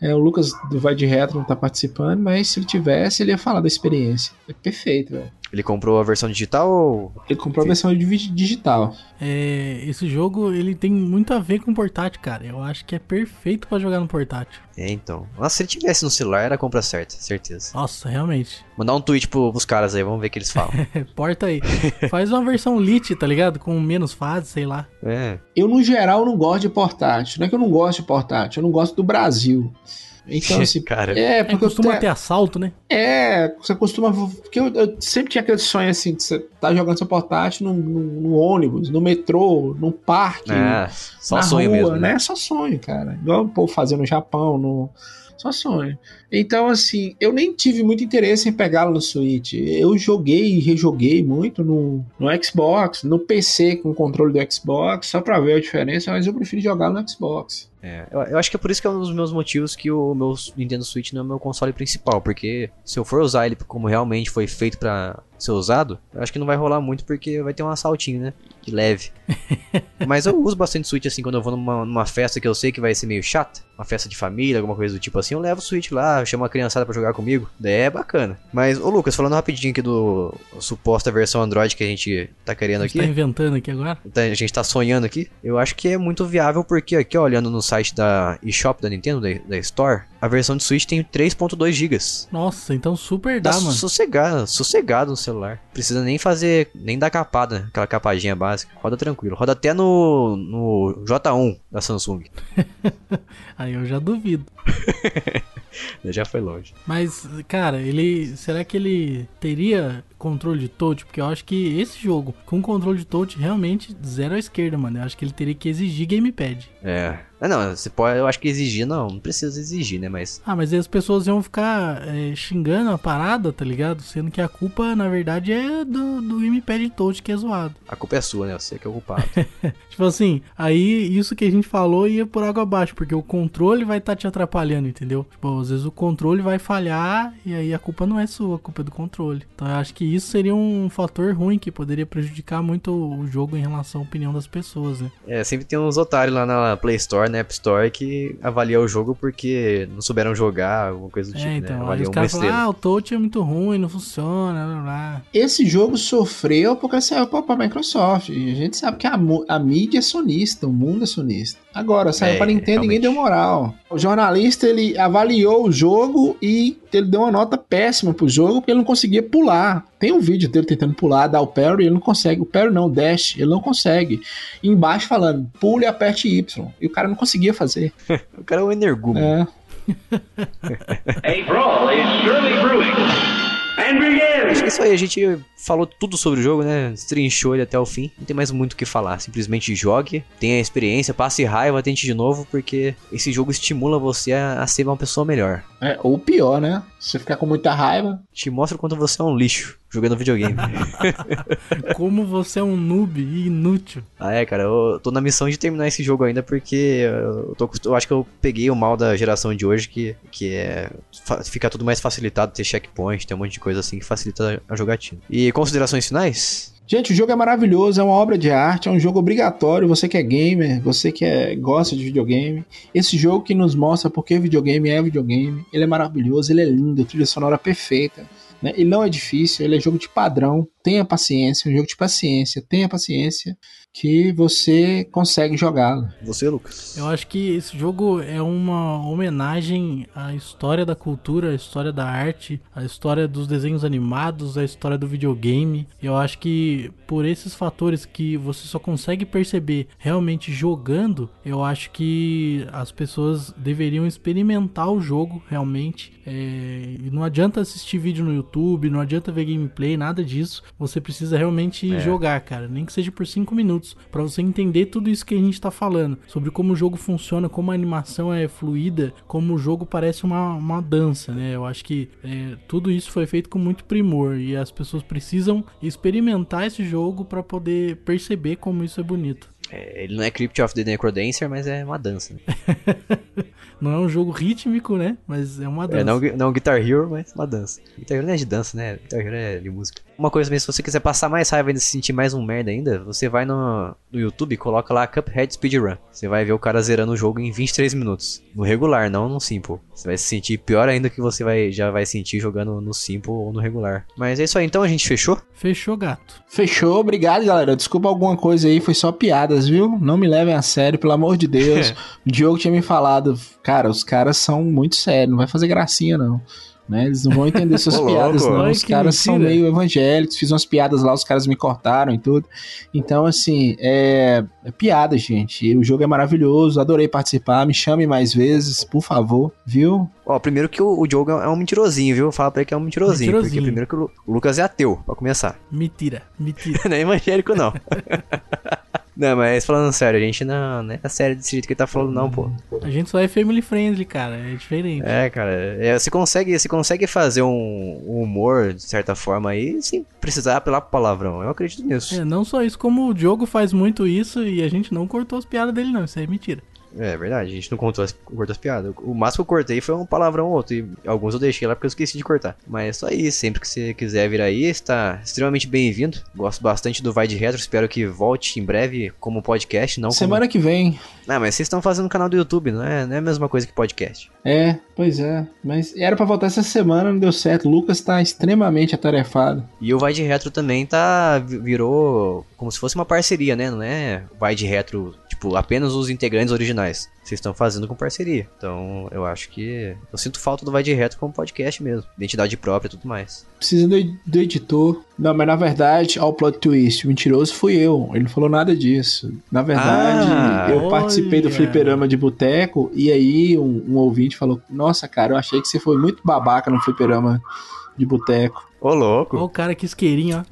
É, o Lucas Vai de Retro não tá participando, mas se ele tivesse, ele ia falar da experiência. É perfeito, velho. Ele comprou a versão digital ou. Ele comprou a versão digital. É, esse jogo ele tem muito a ver com portátil, cara. Eu acho que é perfeito pra jogar no portátil. É, então. Nossa, se ele tivesse no celular, era a compra certa, certeza. Nossa, realmente. Mandar um tweet pro, pros caras aí, vamos ver o que eles falam. (laughs) Porta aí. Faz uma versão lit, tá ligado? Com menos fases, sei lá. é. Eu, no geral, não gosto de portátil. Não é que eu não gosto de portátil, eu não gosto do Brasil. Então, (laughs) assim. Cara. É, É, porque eu costuma te- ter assalto, né? É, você costuma. Porque eu, eu sempre tinha aquele sonho assim, de você tá jogando seu portátil no, no- no ônibus, no metrô, no parque. É, só na sonho rua, mesmo. né? É só sonho, cara. Igual o povo fazia no Japão, no... só sonho. Então, assim, eu nem tive muito interesse em pegá-lo no Switch. Eu joguei e rejoguei muito no, no Xbox, no PC com o controle do Xbox, só pra ver a diferença, mas eu prefiro jogar no Xbox. É, eu, eu acho que é por isso que é um dos meus motivos que o meu Nintendo Switch não é meu console principal, porque se eu for usar ele como realmente foi feito pra ser usado, eu acho que não vai rolar muito porque vai ter um assaltinho, né? De leve. (laughs) Mas eu uso bastante Switch assim quando eu vou numa, numa festa que eu sei que vai ser meio chata, uma festa de família, alguma coisa do tipo assim, eu levo o Switch lá, chamo a criançada pra jogar comigo, daí é bacana. Mas, ô Lucas, falando rapidinho aqui do suposta versão Android que a gente tá querendo A gente aqui. tá inventando aqui agora. Tá- a gente tá sonhando aqui, eu acho que é muito viável porque aqui, ó, olhando no site da eShop da Nintendo, da, da Store, a versão de Switch tem 3.2 GB. Nossa, então super dá, Tá mano. sossegado, sossegado no celular. Precisa nem fazer, nem dar capada, aquela capadinha básica. Roda tranquilo. Roda até no, no J1 da Samsung. (laughs) Aí eu já duvido. (laughs) (laughs) Já foi longe. Mas, cara, ele. Será que ele teria controle de touch? Porque eu acho que esse jogo, com controle de touch, realmente zero à esquerda, mano. Eu acho que ele teria que exigir gamepad. É. Ah, não, você pode, eu acho que exigir, não, não precisa exigir, né? Mas Ah, mas aí as pessoas iam ficar é, xingando a parada, tá ligado? Sendo que a culpa, na verdade, é do, do gamepad touch que é zoado. a culpa é sua, né? Você que é o culpado. (laughs) Tipo assim, aí isso que a gente falou ia por água abaixo, porque o controle vai estar te atrapalhando, entendeu? Tipo, às vezes o controle vai falhar e aí a culpa não é sua, a culpa é do controle. Então eu acho que isso seria um fator ruim que poderia prejudicar muito o jogo em relação à opinião das pessoas, né? é, sempre tem uns otários lá na Play Store, na App Store, que avaliam o jogo porque não souberam jogar, alguma coisa do tipo, é, né? então, aí Avaliam os caras falam, ah, o touch é muito ruim, não funciona, blá blá. Esse jogo sofreu porque saiu pra, pra Microsoft. E a gente sabe que a, a mídia é sonista, o mundo é sonista. Agora, saiu É, pra Nintendo ninguém realmente. deu moral. O jornalista, ele avaliou o jogo e ele deu uma nota péssima pro jogo porque ele não conseguia pular. Tem um vídeo dele tentando pular, dar o parry, ele não consegue. O parry não, o dash, ele não consegue. E embaixo falando, pule e aperte Y. E o cara não conseguia fazer. (laughs) O cara é um energúmeno. É. (laughs) A brawl is surely brewing. Acho que isso aí, a gente falou tudo sobre o jogo, né? Trinchou ele até o fim. Não tem mais muito o que falar. Simplesmente jogue, tenha experiência, passe raiva, tente de novo, porque esse jogo estimula você a ser uma pessoa melhor. É, ou pior, né? Se você ficar com muita raiva, Te mostra o quanto você é um lixo jogando videogame. (laughs) Como você é um noob e inútil. ah, é, cara, eu tô na missão de terminar esse jogo ainda porque eu, tô, eu acho que eu peguei o mal da geração de hoje, que, que é. fa- Fica tudo mais facilitado, ter checkpoint, ter um monte de coisa assim que facilita a jogatina. E considerações finais? Gente, o jogo é maravilhoso, é uma obra de arte, é um jogo obrigatório. Você que é gamer, você que é, gosta de videogame. Esse jogo que nos mostra porque videogame é videogame. Ele é maravilhoso, ele é lindo, trilha sonora perfeita. Né? Ele não é difícil, ele é jogo de padrão. Tenha paciência, é um jogo de paciência. Tenha paciência que você consegue jogá-lo. Você, Lucas? Eu acho que esse jogo é uma homenagem à história da cultura, à história da arte, à história dos desenhos animados, à história do videogame. Eu acho que por esses fatores que você só consegue perceber realmente jogando, eu acho que as pessoas deveriam experimentar o jogo realmente. É, não adianta assistir vídeo no YouTube, não adianta ver gameplay, nada disso. Você precisa realmente É. jogar, cara. Nem que seja por 5 minutos, pra você entender tudo isso que a gente tá falando. Sobre como o jogo funciona, como a animação é fluida, como o jogo parece uma, uma dança, né? Eu acho que é, tudo isso foi feito com muito primor. E as pessoas precisam experimentar esse jogo pra poder perceber como isso é bonito. É, ele não é Crypt of the Necrodancer, mas é uma dança. Né? (laughs) Não é um jogo rítmico, né? Mas é uma dança. É, não, não Guitar Hero, mas uma dança. Guitar Hero não é de dança, né? Guitar Hero é de música. Uma coisa mesmo, se você quiser passar mais raiva e ainda se sentir mais um merda ainda, você vai no, no YouTube e coloca lá Cuphead Speedrun. Você vai ver o cara zerando o jogo em 23 minutos. No regular, não no Simple. Você vai se sentir pior ainda que você vai, já vai sentir jogando no Simple ou no regular. Mas é isso aí, então a gente fechou? Fechou, gato. Fechou, obrigado, galera. Desculpa alguma coisa aí, foi só piadas, viu? Não me levem a sério, pelo amor de Deus. (laughs) o Diogo tinha me falado, cara, os caras são muito sérios, não vai fazer gracinha, não. Né? Eles não vão entender (laughs) suas Ô, piadas, louco. não. Ai, Os caras são mentira. meio evangélicos, fiz umas piadas lá, os caras me cortaram e tudo. Então, assim, é, é piada, gente. O jogo é maravilhoso, adorei participar. Me chame mais vezes, por favor, viu? Ó, primeiro que o, o Diogo é um mentirosinho, viu? Fala pra ele que é um mentirosinho. Porque Mentirosinho. primeiro que o Lucas é ateu, pra começar. Mentira, mentira. (laughs) não é evangélico, não. Não, mas falando sério, a gente não, não é sério desse jeito que ele tá falando, não, pô. A gente só é family friendly, cara. É diferente. É, cara, é, você, consegue, você consegue fazer um, um humor, de certa forma, aí, sem precisar apelar pro palavrão. Eu acredito nisso. É, não só isso, como o Diogo faz muito isso e a gente não cortou as piadas dele, não. Isso aí é mentira. É, verdade, a gente não contou as, cortou as piadas. O máximo que eu cortei foi um palavrão ou outro, e alguns eu deixei lá porque eu esqueci de cortar. Mas é só isso, sempre que você quiser vir aí, está extremamente bem-vindo. Gosto bastante do Vai de Retro, espero que volte em breve como podcast, não Semana que vem. como... Ah, mas vocês estão fazendo canal do YouTube, não é, não é a mesma coisa que podcast. É, pois é. Mas era pra voltar essa semana, não deu certo. O Lucas tá extremamente atarefado. E o Vai de Retro também tá. vi- virou como se fosse uma parceria, né? Não é vai de retro, tipo, apenas os integrantes originais. Vocês estão fazendo com parceria. Então, eu acho que. Eu sinto falta do Vai de Retro como podcast mesmo. Identidade própria e tudo mais. Precisa do, do editor. Não, mas na verdade, ao plot twist, o mentiroso fui eu. Ele não falou nada disso. Na verdade, Ah, eu participei do olha. fliperama de boteco e aí um, um ouvinte falou: Nossa, cara, eu achei que você foi muito babaca no fliperama de boteco. Ô, louco. Olha o cara que isqueirinho, ó.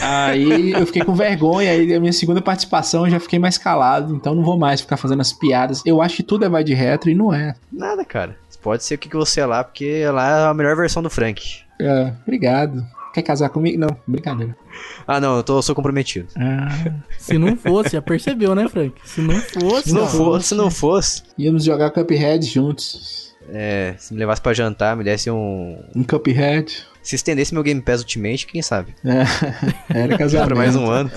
Aí eu fiquei com vergonha, aí a minha segunda participação eu já fiquei mais calado, então não vou mais ficar fazendo as piadas. Eu acho que tudo é vai de retro e não é. Nada, cara. Pode ser o que que você é lá, porque lá é a melhor versão do Frank. É, obrigado. Quer casar comigo? Não, brincadeira. Ah, não, eu tô, sou comprometido. Ah, Se não fosse, já percebeu, né, Frank? Se não fosse. Se não ó, fosse, se não fosse, íamos jogar Cuphead juntos. é, se me levasse pra jantar, me desse um. Um Cuphead. Se estendesse meu Game Pass Ultimate, quem sabe? (laughs) É, era casamento. Pra mais um ano.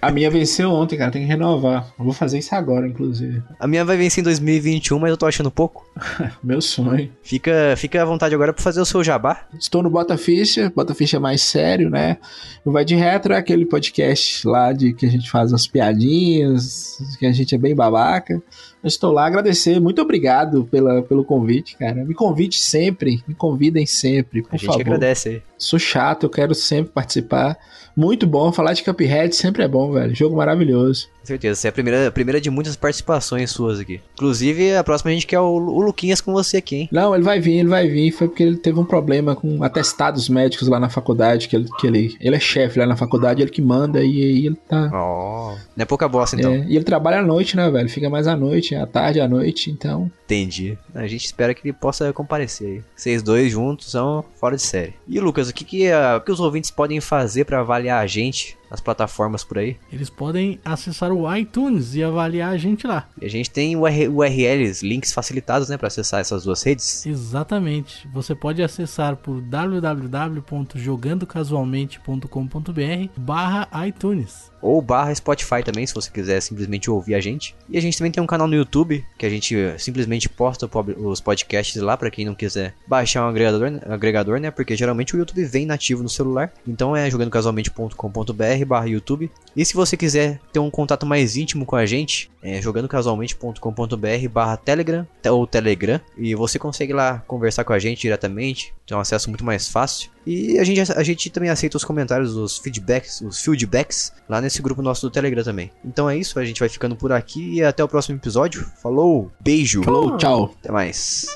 A minha venceu ontem, cara. Tem que renovar. Eu vou fazer isso agora, inclusive. A minha vai vencer em 2021, mas eu tô achando pouco. (laughs) Meu sonho. Fica, fica à vontade agora pra fazer o seu jabá. Estou no Bota Ficha. Bota Ficha é mais sério, né? O Vai de Retro é aquele podcast lá de que a gente faz umas piadinhas, que a gente é bem babaca. Eu estou lá agradecer. Muito obrigado pela, pelo convite, cara. Me convide sempre. Me convidem sempre, por A gente favor. agradece aí. Sou chato, eu quero sempre participar. Muito bom. Falar de Cuphead sempre é bom, velho. Jogo maravilhoso. Com certeza, você é a primeira, a primeira de muitas participações suas aqui. Inclusive, a próxima a gente quer o, o Luquinhas com você aqui, hein? Não, ele vai vir, ele vai vir. Foi porque ele teve um problema com atestados médicos lá na faculdade. Que ele, que ele, ele é chefe lá na faculdade, ele que manda e aí ele tá. Ó, não é pouca bosta então. É, e ele trabalha à noite, né, velho? Fica mais à noite, à tarde, à noite, então. Entendi. A gente espera que ele possa comparecer aí. Vocês dois juntos são fora de série. E Lucas, o que, que, ah, o que os ouvintes podem fazer pra avaliar a gente nas plataformas por aí? Eles podem acessar o iTunes e avaliar a gente lá. E a gente tem UR URLs, links facilitados, né, pra acessar essas duas redes. Exatamente. Você pode acessar por www.jogandocasualmente.com.br barra iTunes. Ou barra Spotify também, se você quiser simplesmente ouvir a gente. E a gente também tem um canal no YouTube, que a gente simplesmente posta os podcasts lá, pra quem não quiser baixar um agregador, agregador, né? Porque geralmente o YouTube vem nativo no celular. Então é jogandocasualmente.com.br barra YouTube. E se você quiser ter um contato mais íntimo com a gente, é jogandocasualmente.com.br barra Telegram te- ou Telegram. E você consegue lá conversar com a gente diretamente, ter um acesso muito mais fácil. E a gente, a gente também aceita os comentários, os feedbacks, os feedbacks lá nesse grupo nosso do Telegram também. Então é isso, a gente vai ficando por aqui e até o próximo episódio. Falou, beijo, Falou, tchau. até mais.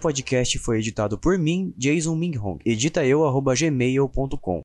Podcast foi editado por mim, Jason Minghong. Edita eu, gmail.com.